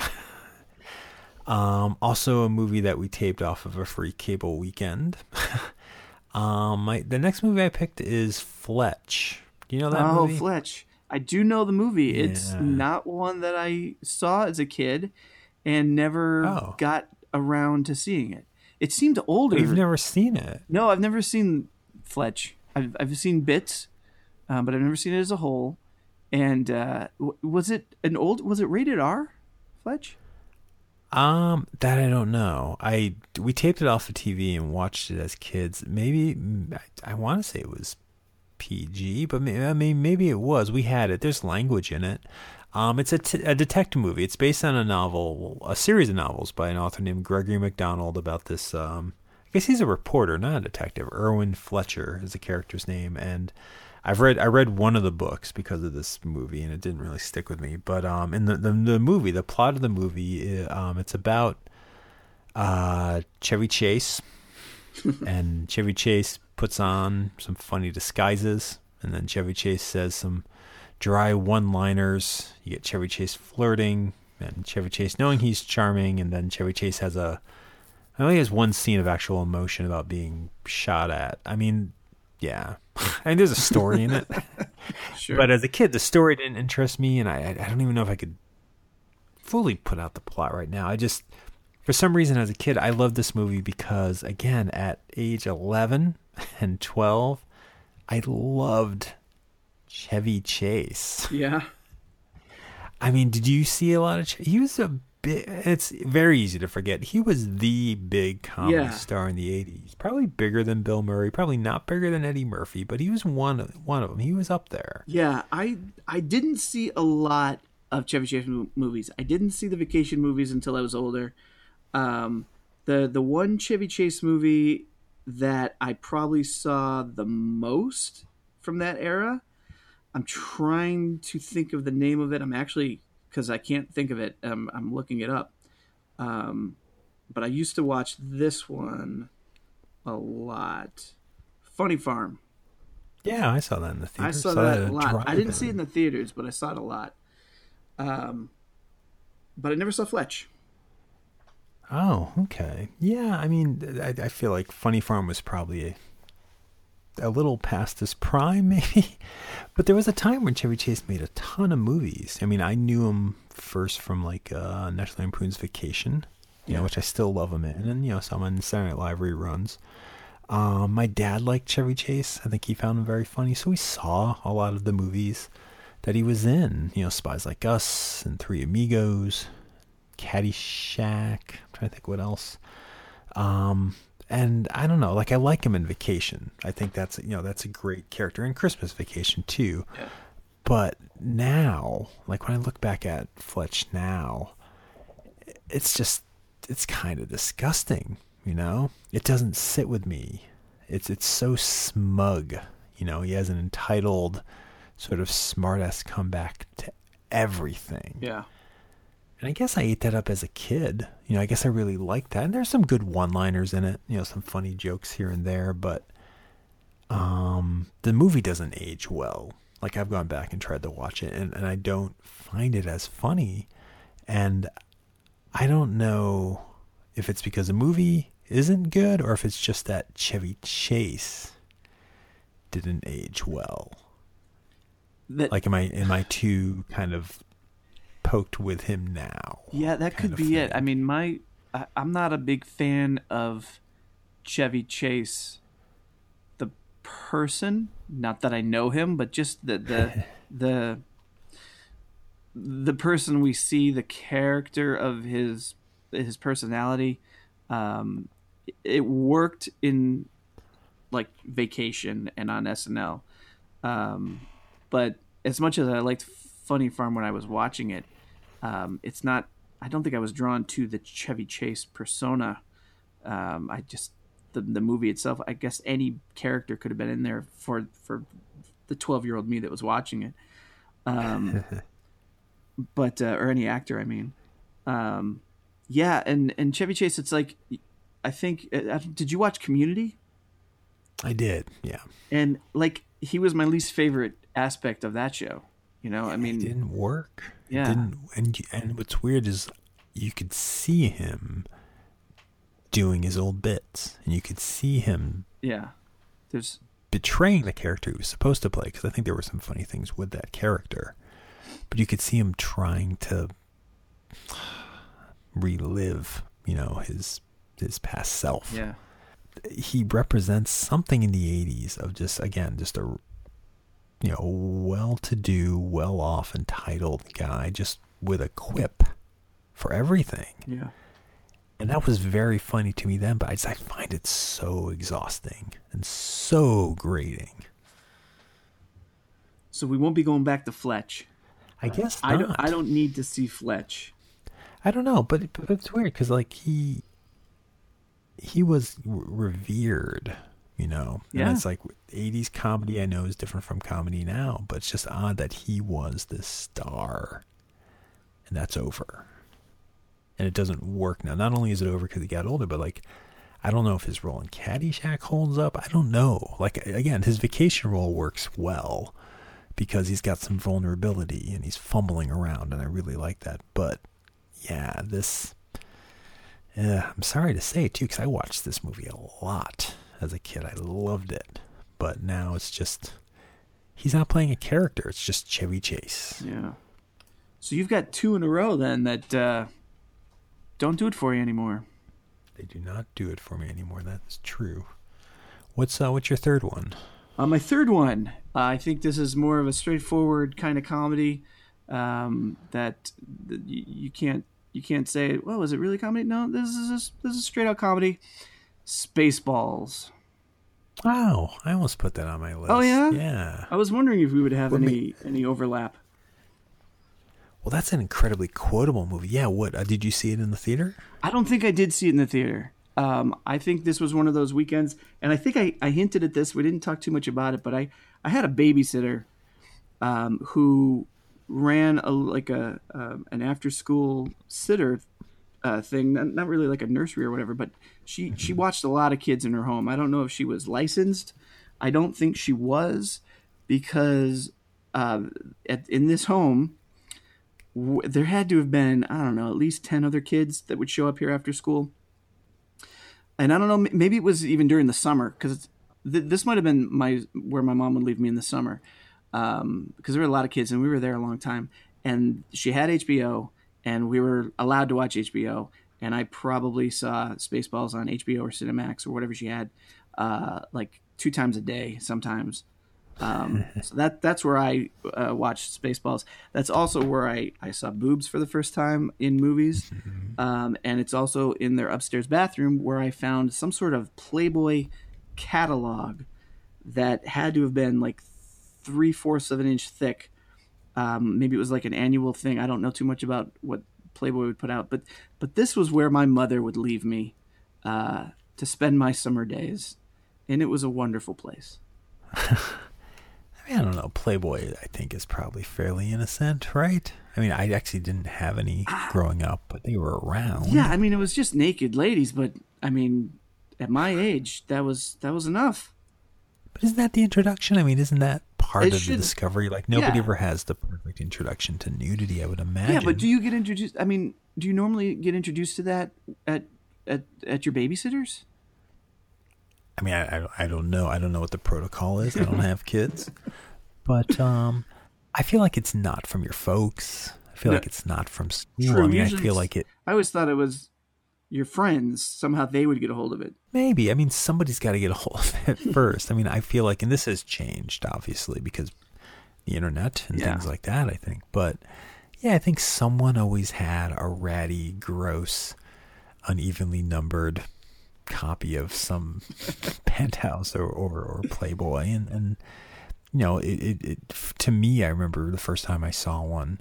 um. Also, a movie that we taped off of a free cable weekend. um. My the next movie I picked is Fletch. Do you know that oh, movie? Fletch. I do know the movie. It's not one that I saw as a kid and never Oh. got around to seeing it. It seemed older. You've never seen it. No, I've never seen Fletch. I've I've seen bits, um, but I've never seen it as a whole. And uh, w- was it an old? Was it rated R? Fletch? Um, that I don't know. I we taped it off the TV and watched it as kids. Maybe I, I want to say it was PG, but maybe, I mean maybe it was. We had it. There's language in it. Um, it's a, t- a detective movie. It's based on a novel, a series of novels by an author named Gregory Mcdonald about this. Um, I guess he's a reporter, not a detective. Irwin Fletcher is the character's name, and I've read I read one of the books because of this movie, and it didn't really stick with me. But um, in the the, the movie, the plot of the movie, um, it's about uh, Chevy Chase, and Chevy Chase puts on some funny disguises, and then Chevy Chase says some dry one-liners. You get Chevy Chase flirting, and Chevy Chase knowing he's charming, and then Chevy Chase has a I only has one scene of actual emotion about being shot at. I mean, yeah. I mean, there's a story in it. sure. But as a kid, the story didn't interest me, and I, I don't even know if I could fully put out the plot right now. I just, for some reason, as a kid, I loved this movie because, again, at age 11 and 12, I loved Chevy Chase. Yeah. I mean, did you see a lot of? Ch- he was a big. It's very easy to forget. He was the big comedy yeah. star in the '80s. Probably bigger than Bill Murray. Probably not bigger than Eddie Murphy, but he was one of one of them. He was up there. Yeah, I I didn't see a lot of Chevy Chase movies. I didn't see the vacation movies until I was older. Um, the the one Chevy Chase movie that I probably saw the most from that era. I'm trying to think of the name of it. I'm actually because I can't think of it. Um, I'm looking it up. Um, but I used to watch this one a lot. Funny Farm. Yeah, I saw that in the theater. I saw, saw that, a lot. I didn't see it in the theaters, but I saw it a lot. Um, but I never saw Fletch. Oh, okay. Yeah, I mean, I, I feel like Funny Farm was probably a, little past his prime, maybe. But there was a time when Chevy Chase made a ton of movies. I mean, I knew him first from like uh, National Lampoon's Vacation, you yeah. know, which I still love him in, and you know, some on Saturday Night Live reruns. Um, my dad liked Chevy Chase. I think he found him very funny, so we saw a lot of the movies that he was in. You know, Spies Like Us and Three Amigos, Caddyshack. I'm trying to think what else. Um, and I don't know, like I like him in Vacation. I think that's you know that's a great character in Christmas Vacation too. Yeah. But now, like when I look back at Fletch now, it's just it's kind of disgusting. You know, it doesn't sit with me. It's it's so smug. You know, he has an entitled, sort of smartass comeback to everything. Yeah. And I guess I ate that up as a kid. You know, I guess I really liked that. And there's some good one-liners in it. You know, some funny jokes here and there, but um, the movie doesn't age well. Like I've gone back and tried to watch it, and, and I don't find it as funny. And I don't know if it's because the movie isn't good or if it's just that Chevy Chase didn't age well. That, like am I am I too kind of poked with him now. Yeah, that could be it. I mean, my I, I'm not a big fan of Chevy Chase, the person. Not that I know him, but just the the the the person we see, the character of his his personality. Um, it worked in like Vacation and on SNL, um, but as much as I liked Funny Farm when I was watching it, um, it's not. I don't think I was drawn to the Chevy Chase persona. Um, I just the the movie itself. I guess any character could have been in there for for the twelve year old me that was watching it. Um, but uh, or any actor, I mean. Um, yeah, and and Chevy Chase. It's like I think. Uh, did you watch Community? I did. Yeah. And like he was my least favorite aspect of that show. You know, I mean, it didn't work. Yeah. Didn't, and and what's weird is you could see him doing his old bits, and you could see him. Yeah. There's betraying the character he was supposed to play because I think there were some funny things with that character, but you could see him trying to relive, you know, his his past self. Yeah. He represents something in the 80s of just again just a you know, well-to-do, well-off, entitled guy, just with a quip for everything. Yeah. And that was very funny to me then, but I just I find it so exhausting and so grating. So we won't be going back to Fletch. I guess I don't. I don't need to see Fletch. I don't know, but, but it's weird because like he he was revered, you know. Yeah. And it's like '80s comedy. I know is different from comedy now, but it's just odd that he was this star, and that's over, and it doesn't work now. Not only is it over because he got older, but like. I don't know if his role in Caddyshack holds up. I don't know. Like again, his vacation role works well because he's got some vulnerability and he's fumbling around, and I really like that. But yeah, this. Yeah, I'm sorry to say too, because I watched this movie a lot as a kid. I loved it, but now it's just he's not playing a character. It's just Chevy Chase. Yeah. So you've got two in a row then that uh, don't do it for you anymore. They do not do it for me anymore. That is true. What's uh, what's your third one? Uh, my third one, uh, I think this is more of a straightforward kind of comedy um, that, that you, you can't you can't say, well, is it really comedy? No, this is a, this is straight out comedy. Spaceballs. Wow, I almost put that on my list. Oh, yeah? yeah. I was wondering if we would have any any overlap. Well, that's an incredibly quotable movie. Yeah. What uh, did you see it in the theater? I don't think I did see it in the theater. Um, I think this was one of those weekends, and I think I, I hinted at this. We didn't talk too much about it, but I, I had a babysitter um, who ran a like a um, an after school sitter uh, thing, not, not really like a nursery or whatever, but she she watched a lot of kids in her home. I don't know if she was licensed. I don't think she was because uh, at, in this home w- there had to have been I don't know at least ten other kids that would show up here after school, and I don't know maybe it was even during the summer because th- this might have been my where my mom would leave me in the summer because there were a lot of kids and we were there a long time and she had HBO and we were allowed to watch HBO and I probably saw Spaceballs on HBO or Cinemax or whatever she had uh, like two times a day sometimes. Um, so that that's where I uh, watched Spaceballs. That's also where I, I saw boobs for the first time in movies, um, and it's also in their upstairs bathroom where I found some sort of Playboy catalog that had to have been like three fourths of an inch thick. Um, maybe it was like an annual thing. I don't know too much about what Playboy would put out, but but this was where my mother would leave me uh, to spend my summer days, and it was a wonderful place. I mean, I don't know. Playboy, I think, is probably fairly innocent, right? I mean, I actually didn't have any growing up, but they were around. Yeah, I mean it was just naked ladies, but I mean, at my age, that was that was enough. But isn't that the introduction? I mean, isn't that part It of should- the discovery? Like, nobody Yeah. ever has the perfect introduction to nudity, I would imagine. Yeah, but do you get introduced? I mean, do you normally get introduced to that at at at your babysitters? I mean, I, I, I don't know. I don't know what the protocol is. I don't have kids. But um, I feel like it's not from your folks. I feel No. like it's not from school. True, I mean, I feel like it. I always thought it was your friends. Somehow they would get a hold of it. Maybe. I mean, somebody's got to get a hold of it first. I mean, I feel like, and this has changed, obviously, because the internet and Yeah. things like that, I think. But yeah, I think someone always had a ratty, gross, unevenly numbered copy of some penthouse or, or, or Playboy. And, and you know, it, it, it, to me, I remember the first time I saw one,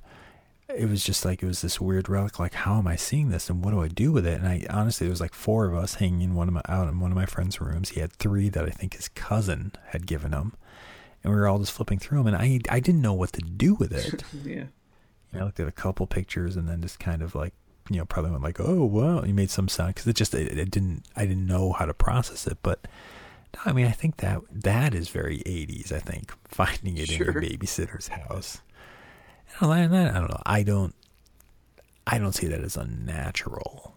it was just like it was this weird relic. Like, how am I seeing this, and what do I do with it? And I honestly, there was like four of us hanging in one of my out in one of my friend's rooms. He had three that I think his cousin had given him, and we were all just flipping through them. And I I didn't know what to do with it. Yeah. Know, I looked at a couple pictures and then just kind of like you know probably went like, oh wow, you made some sound because it just it, it didn't I didn't know how to process it, but. No, I mean, I think that that is very 80s. I think finding it in your babysitter's house. I don't, I don't know. I don't. I don't see that as unnatural.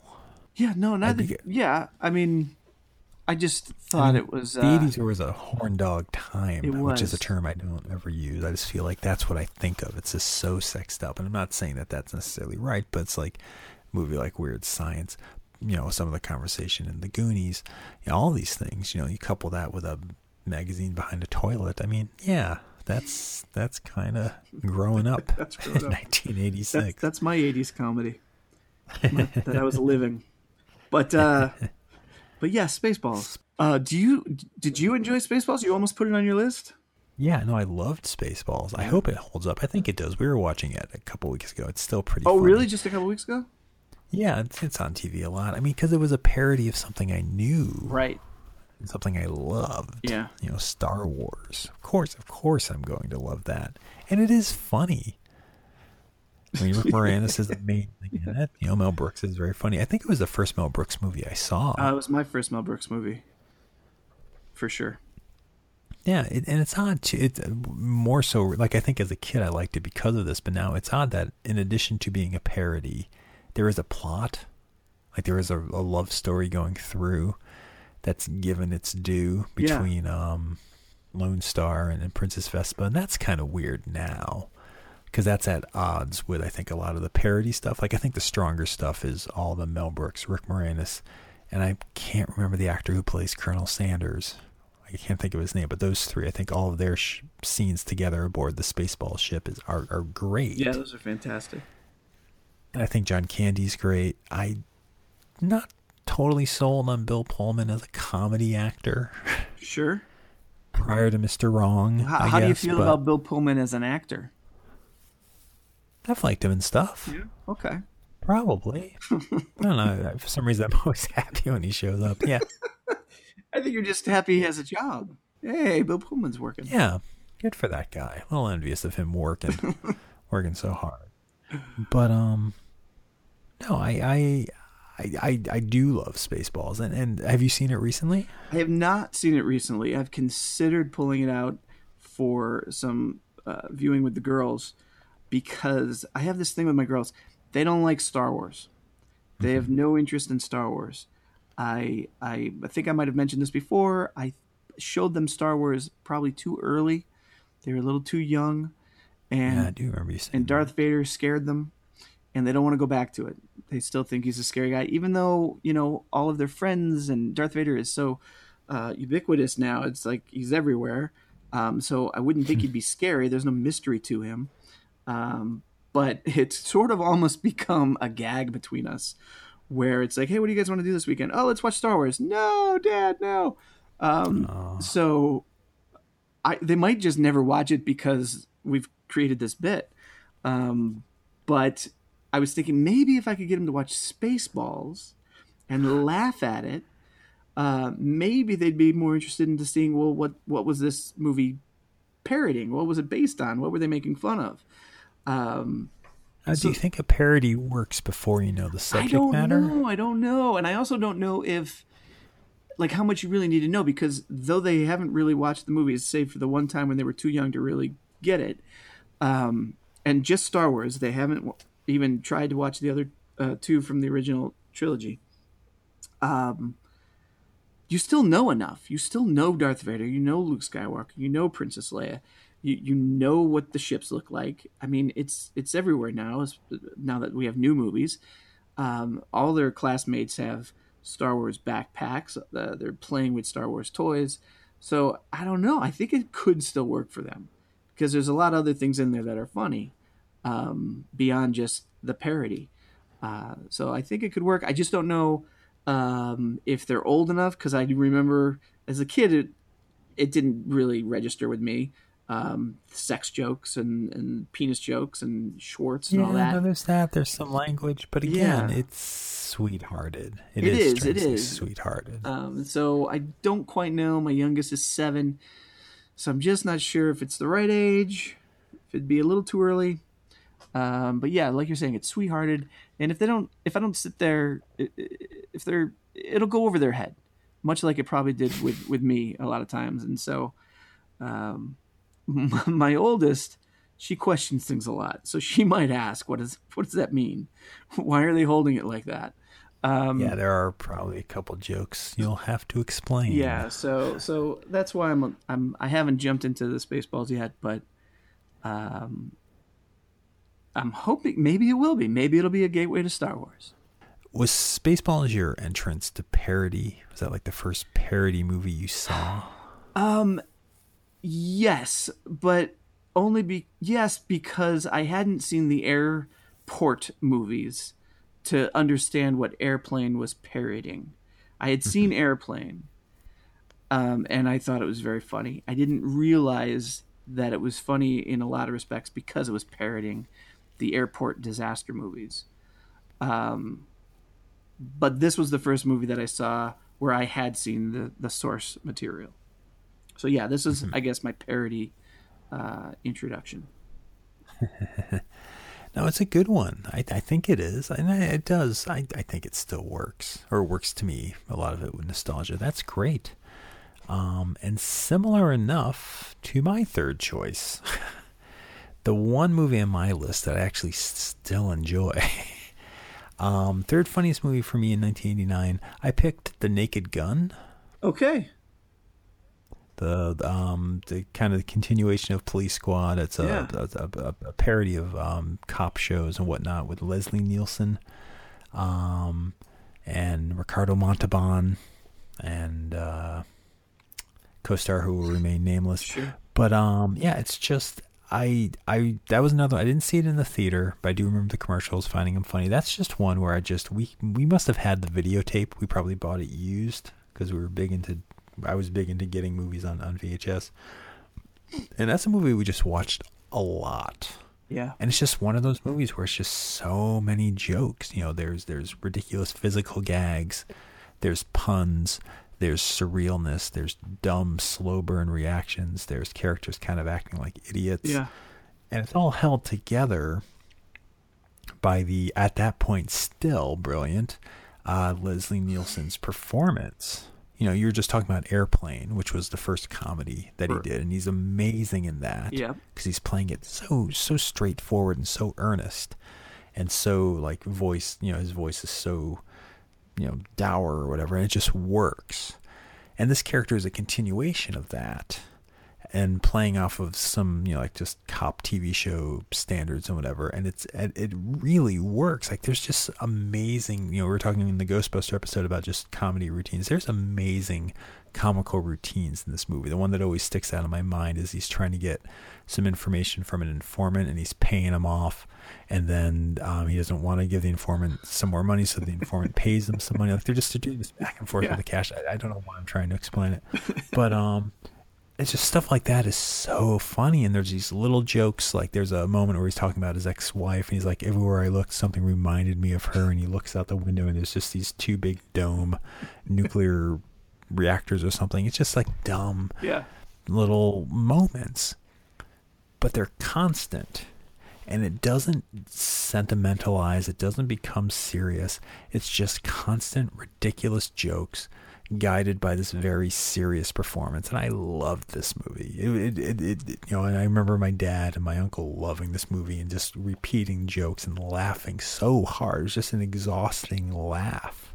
Yeah. No. Neither. be- Yeah. I mean, I just thought it was. The Uh, 80s was a horn dog time, which is a term I don't ever use. I just feel like that's what I think of. It's just so sexed up, and I'm not saying that that's necessarily right, but it's like a movie like Weird Science. You know, some of the conversation in the Goonies, you know, all these things. You know, you couple that with a magazine behind a toilet. I mean, yeah, that's that's kind of growing up That's in growing up. 1986. That's, that's my '80s comedy that I was living. But uh, but yeah, Spaceballs. Uh, do you did you enjoy Spaceballs? You almost put it on your list. Yeah, no, I loved Spaceballs. I hope it holds up. I think it does. We were watching it a couple weeks ago. It's still pretty. Oh, funny. really? Just a couple weeks ago? Yeah, it's, it's on TV a lot. I mean, because it was a parody of something I knew, Right. Something I loved. Yeah. You know, Star Wars. Of course, of course, I'm going to love that, and it is funny. I mean, Rick Moranis is the main thing in it. You know, Mel Brooks is very funny. I think it was the first Mel Brooks movie I saw. Uh, it was my first Mel Brooks movie. For sure. Yeah, it, and it's odd too. It's more so like I think as a kid I liked it because of this, but now it's odd that in addition to being a parody, there is a plot, like there is a, a love story going through that's given its due Yeah. between um, Lone Starr and, and Princess Vespa, and that's kind of weird now because that's at odds with I think a lot of the parody stuff. Like I think the stronger stuff is all the Mel Brooks, Rick Moranis, and I can't remember the actor who plays Colonel Sandurz. I can't think of his name, but those three, I think all of their sh- scenes together aboard the Spaceball ship is are, are great. Yeah, those are fantastic. And I think John Candy's great. I not totally sold on Bill Pullman as a comedy actor Sure. prior to Mr. Wrong. How, how do you feel about Bill Pullman as an actor? I've liked him and stuff. Yeah. Okay. Probably. I don't know. For some reason, I'm always happy when he shows up. Yeah. I think you're just happy he has a job. Hey, Bill Pullman's working. Yeah. Good for that guy. A little envious of him working, working so hard. But um, no, I I I I I, do love Spaceballs. And and have you seen it recently? I have not seen it recently. I've considered pulling it out for some uh, viewing with the girls because I have this thing with my girls. They don't like Star Wars. They have no interest in Star Wars. I I, I think I might have mentioned this before. I showed them Star Wars probably too early. They were a little too young, and yeah, I do remember you saying. and Darth Vader scared them, and they don't want to go back to it. They still think he's a scary guy, even though you know all of their friends and Darth Vader is so uh, ubiquitous now. It's like he's everywhere. Um, so I wouldn't think he'd be scary. There's no mystery to him, um, but it's sort of almost become a gag between us, where it's like, hey, what do you guys want to do this weekend? Oh, let's watch Star Wars. No, Dad, no. Um, Oh. so I they might just never watch it because we've created this bit. Um, but I was thinking maybe if I could get him to watch Spaceballs and laugh at it, uh, maybe they'd be more interested into seeing well what what was this movie parroting? What was it based on? What were they making fun of? Um, Now, do you think a parody works before you know the subject matter? I don't matter? know. I don't know, and I also don't know if like how much you really need to know because though they haven't really watched the movies, save for the one time when they were too young to really get it, um, and just Star Wars, they haven't even tried to watch the other uh, two from the original trilogy. Um, you still know enough. You still know Darth Vader. You know Luke Skywalker. You know Princess Leia. You you know what the ships look like. I mean, it's it's everywhere now. Now that we have new movies, um, all their classmates have Star Wars backpacks. Uh, they're playing with Star Wars toys. So I don't know. I think it could still work for them because there's a lot of other things in there that are funny um, beyond just the parody. Uh, so I think it could work. I just don't know um, if they're old enough because I remember as a kid it it didn't really register with me. Um, sex jokes and, and penis jokes and Schwartz and Yeah, all that. no, there's that. There's some language, but again, Yeah. it's sweethearted. It is, it is. sweethearted. Um, so I don't quite know. My youngest is seven, so I'm just not sure if it's the right age. If it'd be a little too early. Um, but yeah, like you're saying, it's sweethearted, and if they don't, if I don't sit there, if they're, it'll go over their head, much like it probably did with with me a lot of times. And so, um, my oldest, she questions things a lot, so she might ask, "What is what does that mean? Why are they holding it like that?" Um, yeah, there are probably a couple jokes you'll have to explain. Yeah, so so that's why I'm I'm I haven't jumped into the Spaceballs yet, but um, I'm hoping maybe it will be. Maybe it'll be a gateway to Star Wars. Was Spaceballs your entrance to parody? Was that like the first parody movie you saw? Um, yes, but only be yes because I hadn't seen the airport movies to understand what Airplane was parodying. I had seen Airplane, um, and I thought it was very funny. I didn't realize that it was funny in a lot of respects because it was parodying the airport disaster movies. Um, but this was the first movie that I saw where I had seen the the source material. So yeah, this is mm-hmm. I guess my parody uh, introduction. no, it's a good one. I, I think it is, and it does. I, I think it still works, or works to me. A lot of it with nostalgia. That's great. Um, and similar enough to my third choice, the one movie on my list that I actually still enjoy. um, third funniest movie for me in 1989, I picked The Naked Gun. Okay. The um the kind of the continuation of Police Squad. It's a yeah. a, a, a, parody of um, cop shows and whatnot with Leslie Nielsen, um, and Ricardo Montalban, and uh, co-star who will remain nameless. Sure. But um, yeah, it's just I I that was another. I didn't see it in the theater, but I do remember the commercials, finding them funny. That's just one where I just we we must have had the videotape. We probably bought it used because we were big into. I was big into getting movies on on VHS, and that's a movie we just watched a lot. Yeah. And it's just one of those movies where it's just so many jokes. You know, there's there's ridiculous physical gags, there's puns, there's surrealness, there's dumb, slow burn reactions, there's characters kind of acting like idiots. Yeah. And it's all held together by the, at that point, still brilliant uh, Leslie Nielsen's performance. You know, you're just talking about Airplane, which was the first comedy that sure. he did, and he's amazing in that. Yeah. Because he's playing it so, so straightforward and so earnest and so, like, voice, you know, his voice is so you know dour or whatever, and it just works. And this character is a continuation of that, and playing off of some you know like just cop TV show standards and whatever. And it's it really works. Like there's just amazing. You know, we are talking in the Ghostbuster episode about just comedy routines. There's amazing comical routines in this movie. The one that always sticks out in my mind is he's trying to get some information from an informant and he's paying him off and then um, he doesn't want to give the informant some more money, so the informant pays him some money. Like they're just doing this back and forth yeah. with the cash. I, I, don't know why I'm trying to explain it, but um, it's just stuff like that is so funny. And there's these little jokes. Like there's a moment where he's talking about his ex-wife, and he's like, "Everywhere I looked, something reminded me of her." And he looks out the window, and there's just these two big dome nuclear reactors or something. It's just like dumb, yeah, little moments, but they're constant and it doesn't sentimentalize, it doesn't become serious. It's just constant, ridiculous jokes guided by this very serious performance. And I loved this movie. It, it, it, it, you know, and I remember my dad and my uncle loving this movie and just repeating jokes and laughing so hard. It was just an exhausting laugh.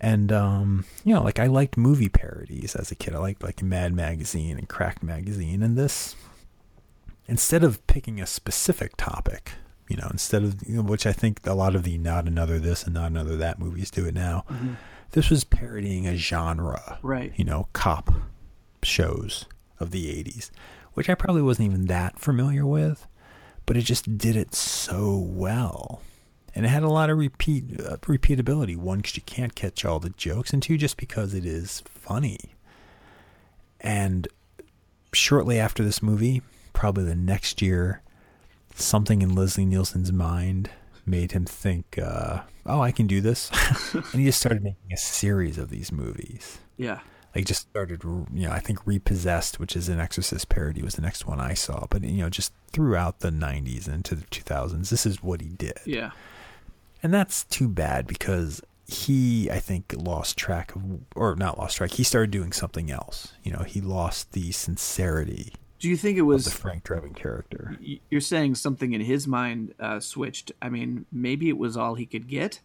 And um, you know, like I liked movie parodies as a kid. I liked like Mad Magazine and Crack Magazine, and this instead of picking a specific topic, you know, instead of you know, which I think a lot of the not another this and not another that movies do it now. Mm-hmm. This was parodying a genre, right? You know, cop shows of the '80s, which I probably wasn't even that familiar with, but it just did it so well, and it had a lot of repeat uh, repeatability. One, because you can't catch all the jokes, and two, just because it is funny. And shortly after this movie, probably the next year, something in Leslie Nielsen's mind made him think, uh, "Oh, I can do this," and he just started making a series of these movies. Yeah, like just started, you know, I think Repossessed, which is an Exorcist parody, was the next one I saw. But you know, just throughout the '90s and into the 2000s, this is what he did. Yeah, and that's too bad because he, I think, lost track of, or not lost track. He started doing something else. You know, he lost the sincerity do you think it was the Frank Drebin character? You're saying something in his mind uh, switched. I mean, maybe it was all he could get.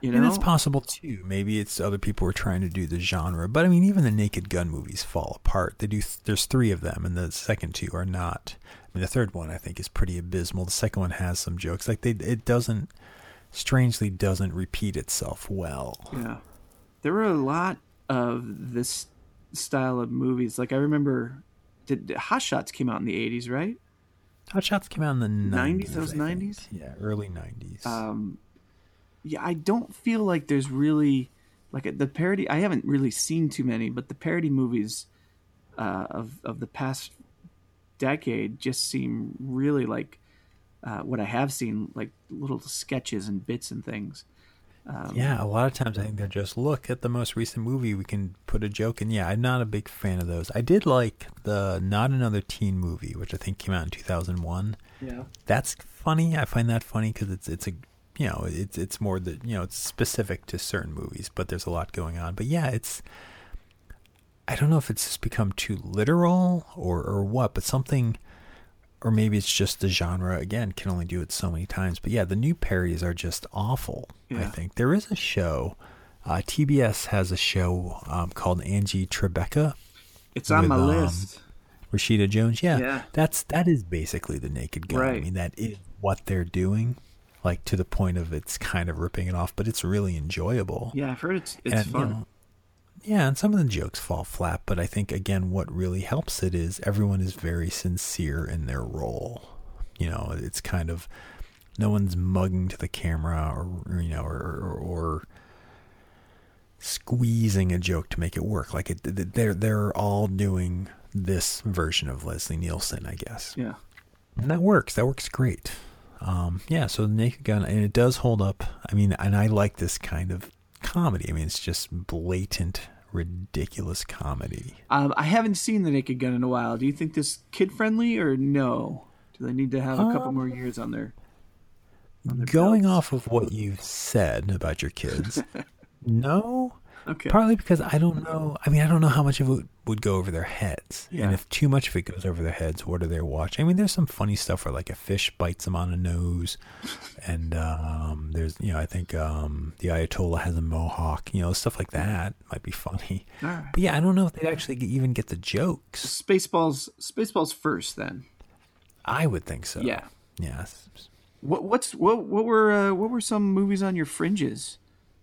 You know? And it's possible too. Maybe it's other people were trying to do the genre, but I mean, even the Naked Gun movies fall apart. They do. There's three of them, and the second two are not. I mean, the third one I think is pretty abysmal. The second one has some jokes. Like they, it doesn't, strangely, doesn't repeat itself well. Yeah, there were a lot of this style of movies. Like I remember did Hot Shots came out in the eighties, right? Hot Shots came out in the nineties. Those nineties, yeah, early nineties. Um, yeah, I don't feel like there's really like the parody. I haven't really seen too many, but the parody movies uh, of of the past decade just seem really like uh, what I have seen, like little sketches and bits and things. Um, yeah, a lot of times I think they're just look at the most recent movie. We can put a joke in. Yeah, I'm not a big fan of those. I did like the Not Another Teen movie, which I think came out in 2001. Yeah, that's funny. I find that funny because it's it's a you know it's it's more that you know it's specific to certain movies, but there's a lot going on. But yeah, it's I don't know if it's just become too literal or or what, but something or maybe it's just the genre again can only do it so many times. But yeah, the new parodies are just awful. Yeah. I think there is a show. Uh, TBS has a show um, called Angie Tribeca. It's on with, my um, list. Rashida Jones. Yeah, yeah, that's that is basically the Naked Gun. Right. I mean, that is what they're doing. Like to the point of it's kind of ripping it off, but it's really enjoyable. Yeah, I've heard it's it's and, fun. You know, yeah, and some of the jokes fall flat, but I think again what really helps it is everyone is very sincere in their role. You know, it's kind of no one's mugging to the camera or you know or, or, or squeezing a joke to make it work. Like it, they're they're all doing this version of Leslie Nielsen, I guess. Yeah, and that works. That works great. Um, yeah, so the Naked Gun, and it does hold up. I mean, and I like this kind of comedy. I mean, it's just blatant ridiculous comedy. Um, I haven't seen The Naked Gun in a while. Do you think this kid friendly or no? Do they need to have a couple more um, years on their? On their going belts? off of what you've said about your kids, no. Okay. Partly because I don't know. I mean, I don't know how much of it would go over their heads. Yeah. And if too much of it goes over their heads, what are they watching? I mean, there's some funny stuff where like a fish bites them on the nose, and um, there's you know I think um, the Ayatollah has a mohawk. You know, stuff like that might be funny. Right. But yeah, I don't know if they actually even get the jokes. Spaceballs, Spaceballs first, then. I would think so. Yeah. Yes. What what's what what were uh, what were some movies on your fringes?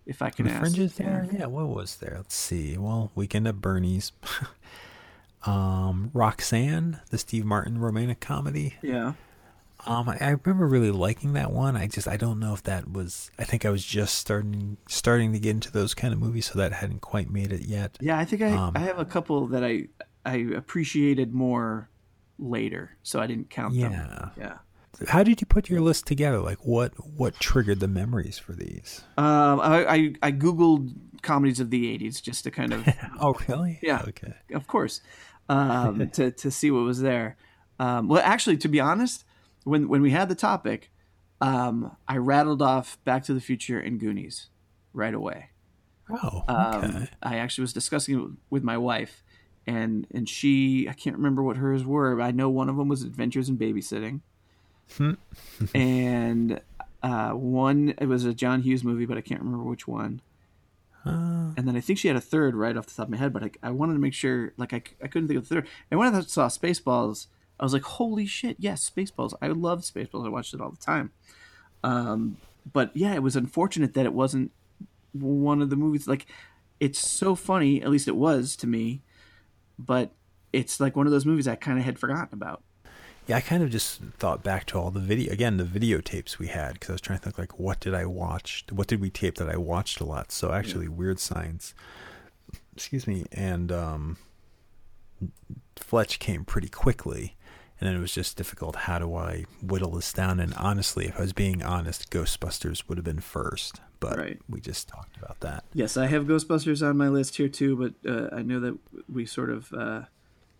If I can the ask. Fringes there? Yeah. yeah, what was there? Let's see. Well, Weekend at Bernie's. um, Roxanne, the Steve Martin romantic comedy. Yeah. Um, I, I, remember really liking that one. I just I don't know if that was. I think I was just starting starting to get into those kind of movies, so that hadn't quite made it yet. Yeah, I think I um, I have a couple that I I appreciated more later, so I didn't count yeah. them. Yeah. How did you put your list together? Like, what what triggered the memories for these? Um, I, I, I googled comedies of the '80s just to kind of. oh, really? Yeah. Okay. Of course, um, to to see what was there. Um, well, actually, to be honest, when when we had the topic, um, I rattled off Back to the Future and Goonies right away. Oh, um, okay. I actually was discussing it with my wife, and and she I can't remember what hers were, but I know one of them was Adventures in Babysitting. and uh, one it was a John Hughes movie, but I can't remember which one. Uh, and then I think she had a third right off the top of my head, but I, I wanted to make sure, like I, I couldn't think of the third. And when I saw Spaceballs, I was like, holy shit, yes, Spaceballs. I love Spaceballs. I watched it all the time. Um, but yeah, it was unfortunate that it wasn't one of the movies. Like, it's so funny, at least it was to me, but it's like one of those movies I kind of had forgotten about yeah, I kind of just thought back to all the video again, the videotapes we had because I was trying to think like, what did I watch? What did we tape that I watched a lot? So actually, yeah. Weird Science, excuse me, and um, Fletch came pretty quickly, and then it was just difficult. How do I whittle this down? And honestly, if I was being honest, Ghostbusters would have been first, but right. we just talked about that. Yes, I have Ghostbusters on my list here too, but uh, I know that we sort of. Uh,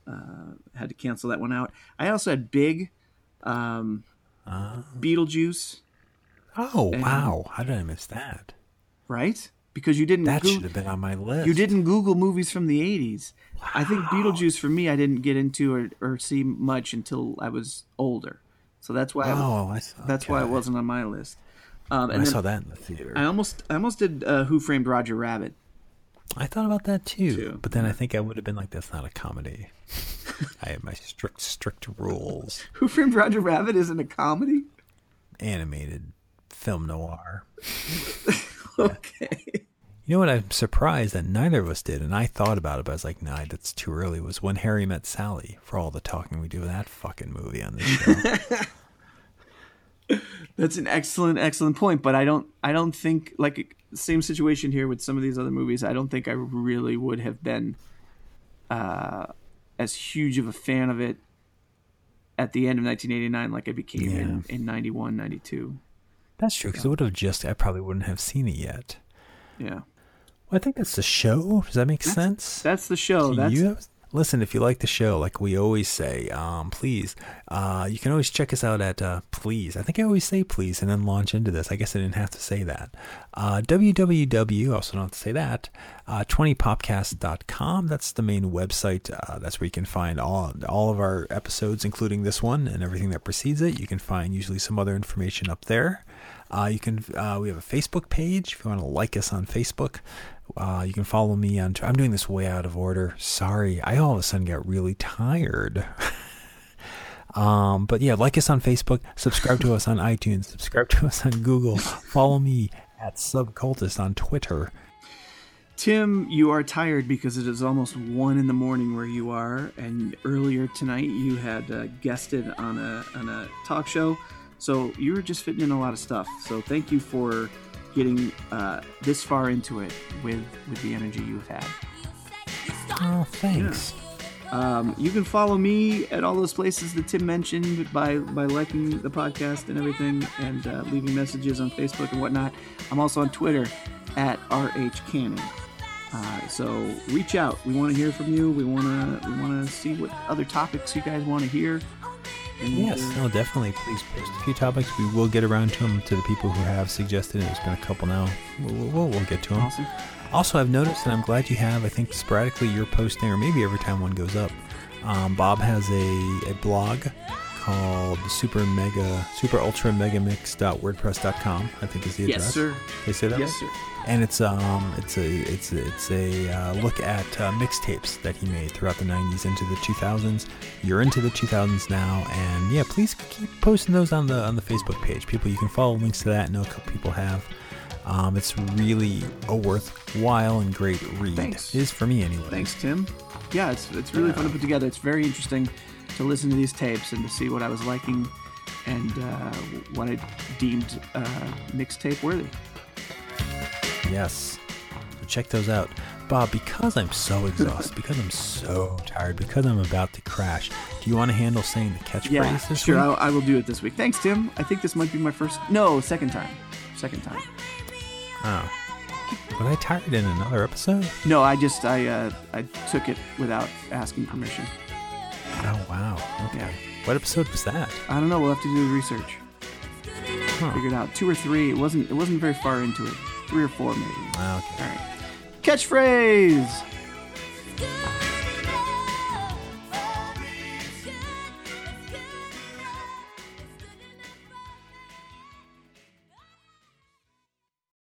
uh, had to cancel that one out. I also had Big, um, uh, Beetlejuice. Oh and, wow! How did I miss that? Right, because you didn't. That should have been on my list. You didn't Google movies from the '80s. Wow. I think Beetlejuice for me, I didn't get into or, or see much until I was older. So that's why. Oh, I, I saw, that's okay. why it wasn't on my list. Um, and I saw that in the theater. I almost, I almost did uh, Who Framed Roger Rabbit. I thought about that too, too. but then I think I would have been like, "That's not a comedy." I have my strict, strict rules. Who Framed Roger Rabbit isn't a comedy? Animated film noir. okay. You know what? I'm surprised that neither of us did, and I thought about it, but I was like, "Nah, that's too early." Was when Harry met Sally. For all the talking we do of that fucking movie on this show. That's an excellent, excellent point. But I don't, I don't think like same situation here with some of these other movies. I don't think I really would have been uh, as huge of a fan of it at the end of 1989 like I became Yeah. in, in 91, 92. That's true because I would have just I probably wouldn't have seen it yet. Yeah. Well, I think that's the show. Does that make That's- sense? That's the show. That's you- listen, if you like the show, like we always say, um, please, uh, you can always check us out at uh, please. I think I always say please and then launch into this. I guess I didn't have to say that. Uh, www, also don't have to say that, uh, 20popcast.com. That's the main website. Uh, that's where you can find all, all of our episodes, including this one and everything that precedes it. You can find usually some other information up there. Uh, you can. Uh, we have a Facebook page if you want to like us on Facebook. Uh, you can follow me on. I'm doing this way out of order. Sorry, I all of a sudden got really tired. um, but yeah, like us on Facebook. Subscribe to us on iTunes. Subscribe to us on Google. Follow me at Subcultist on Twitter. Tim, you are tired because it is almost one in the morning where you are, and earlier tonight you had uh, guested on a on a talk show, so you were just fitting in a lot of stuff. So thank you for getting uh, this far into it with with the energy you've had. Oh, thanks. Um, you can follow me at all those places that Tim mentioned by by liking the podcast and everything, and uh, leaving messages on Facebook and whatnot. I'm also on Twitter at rh cannon. Uh, so reach out. We want to hear from you. We want to we want to see what other topics you guys want to hear. Yes, no, definitely. Please post a few topics. We will get around to them to the people who have suggested. it. There's been a couple now. We'll, we'll, we'll get to them. awesome. Also, I've noticed, and I'm glad you have. I think sporadically you're posting, or maybe every time one goes up. Um, Bob has a, a blog called Super Mega Super Ultra Mega Mix.wordpress.com. I think is the address. Yes, sir. They say that. Yes, right? sir. And it's um it's a it's a, it's a uh, look at uh, mixtapes that he made throughout the 90s into the 2000s. You're into the 2000s now, and yeah, please keep posting those on the on the Facebook page. People, you can follow links to that. I know a couple people have. Um, it's really a worthwhile and great read. Thanks. Is for me anyway. Thanks, Tim. Yeah, it's it's really fun to put together. It's very interesting to listen to these tapes and to see what I was liking and uh, what I deemed uh, mixtape worthy. Yes. So check those out. Bob, because I'm so exhausted, because I'm so tired, because I'm about to crash, do you want to handle saying the catchphrase Yeah, this sure. week? I, I will do it this week. Thanks, Tim. I think this might be my first. No, second time. Second time. Oh. Was I tired in another episode? No, I just I uh, I took it without asking permission. Oh wow. Okay. Yeah. What episode was that? I don't know. We'll have to do the research. Huh. Figure it out. Two or three. It wasn't. It wasn't very far into it. Three or four maybe. Ah, okay. All right. Catchphrase.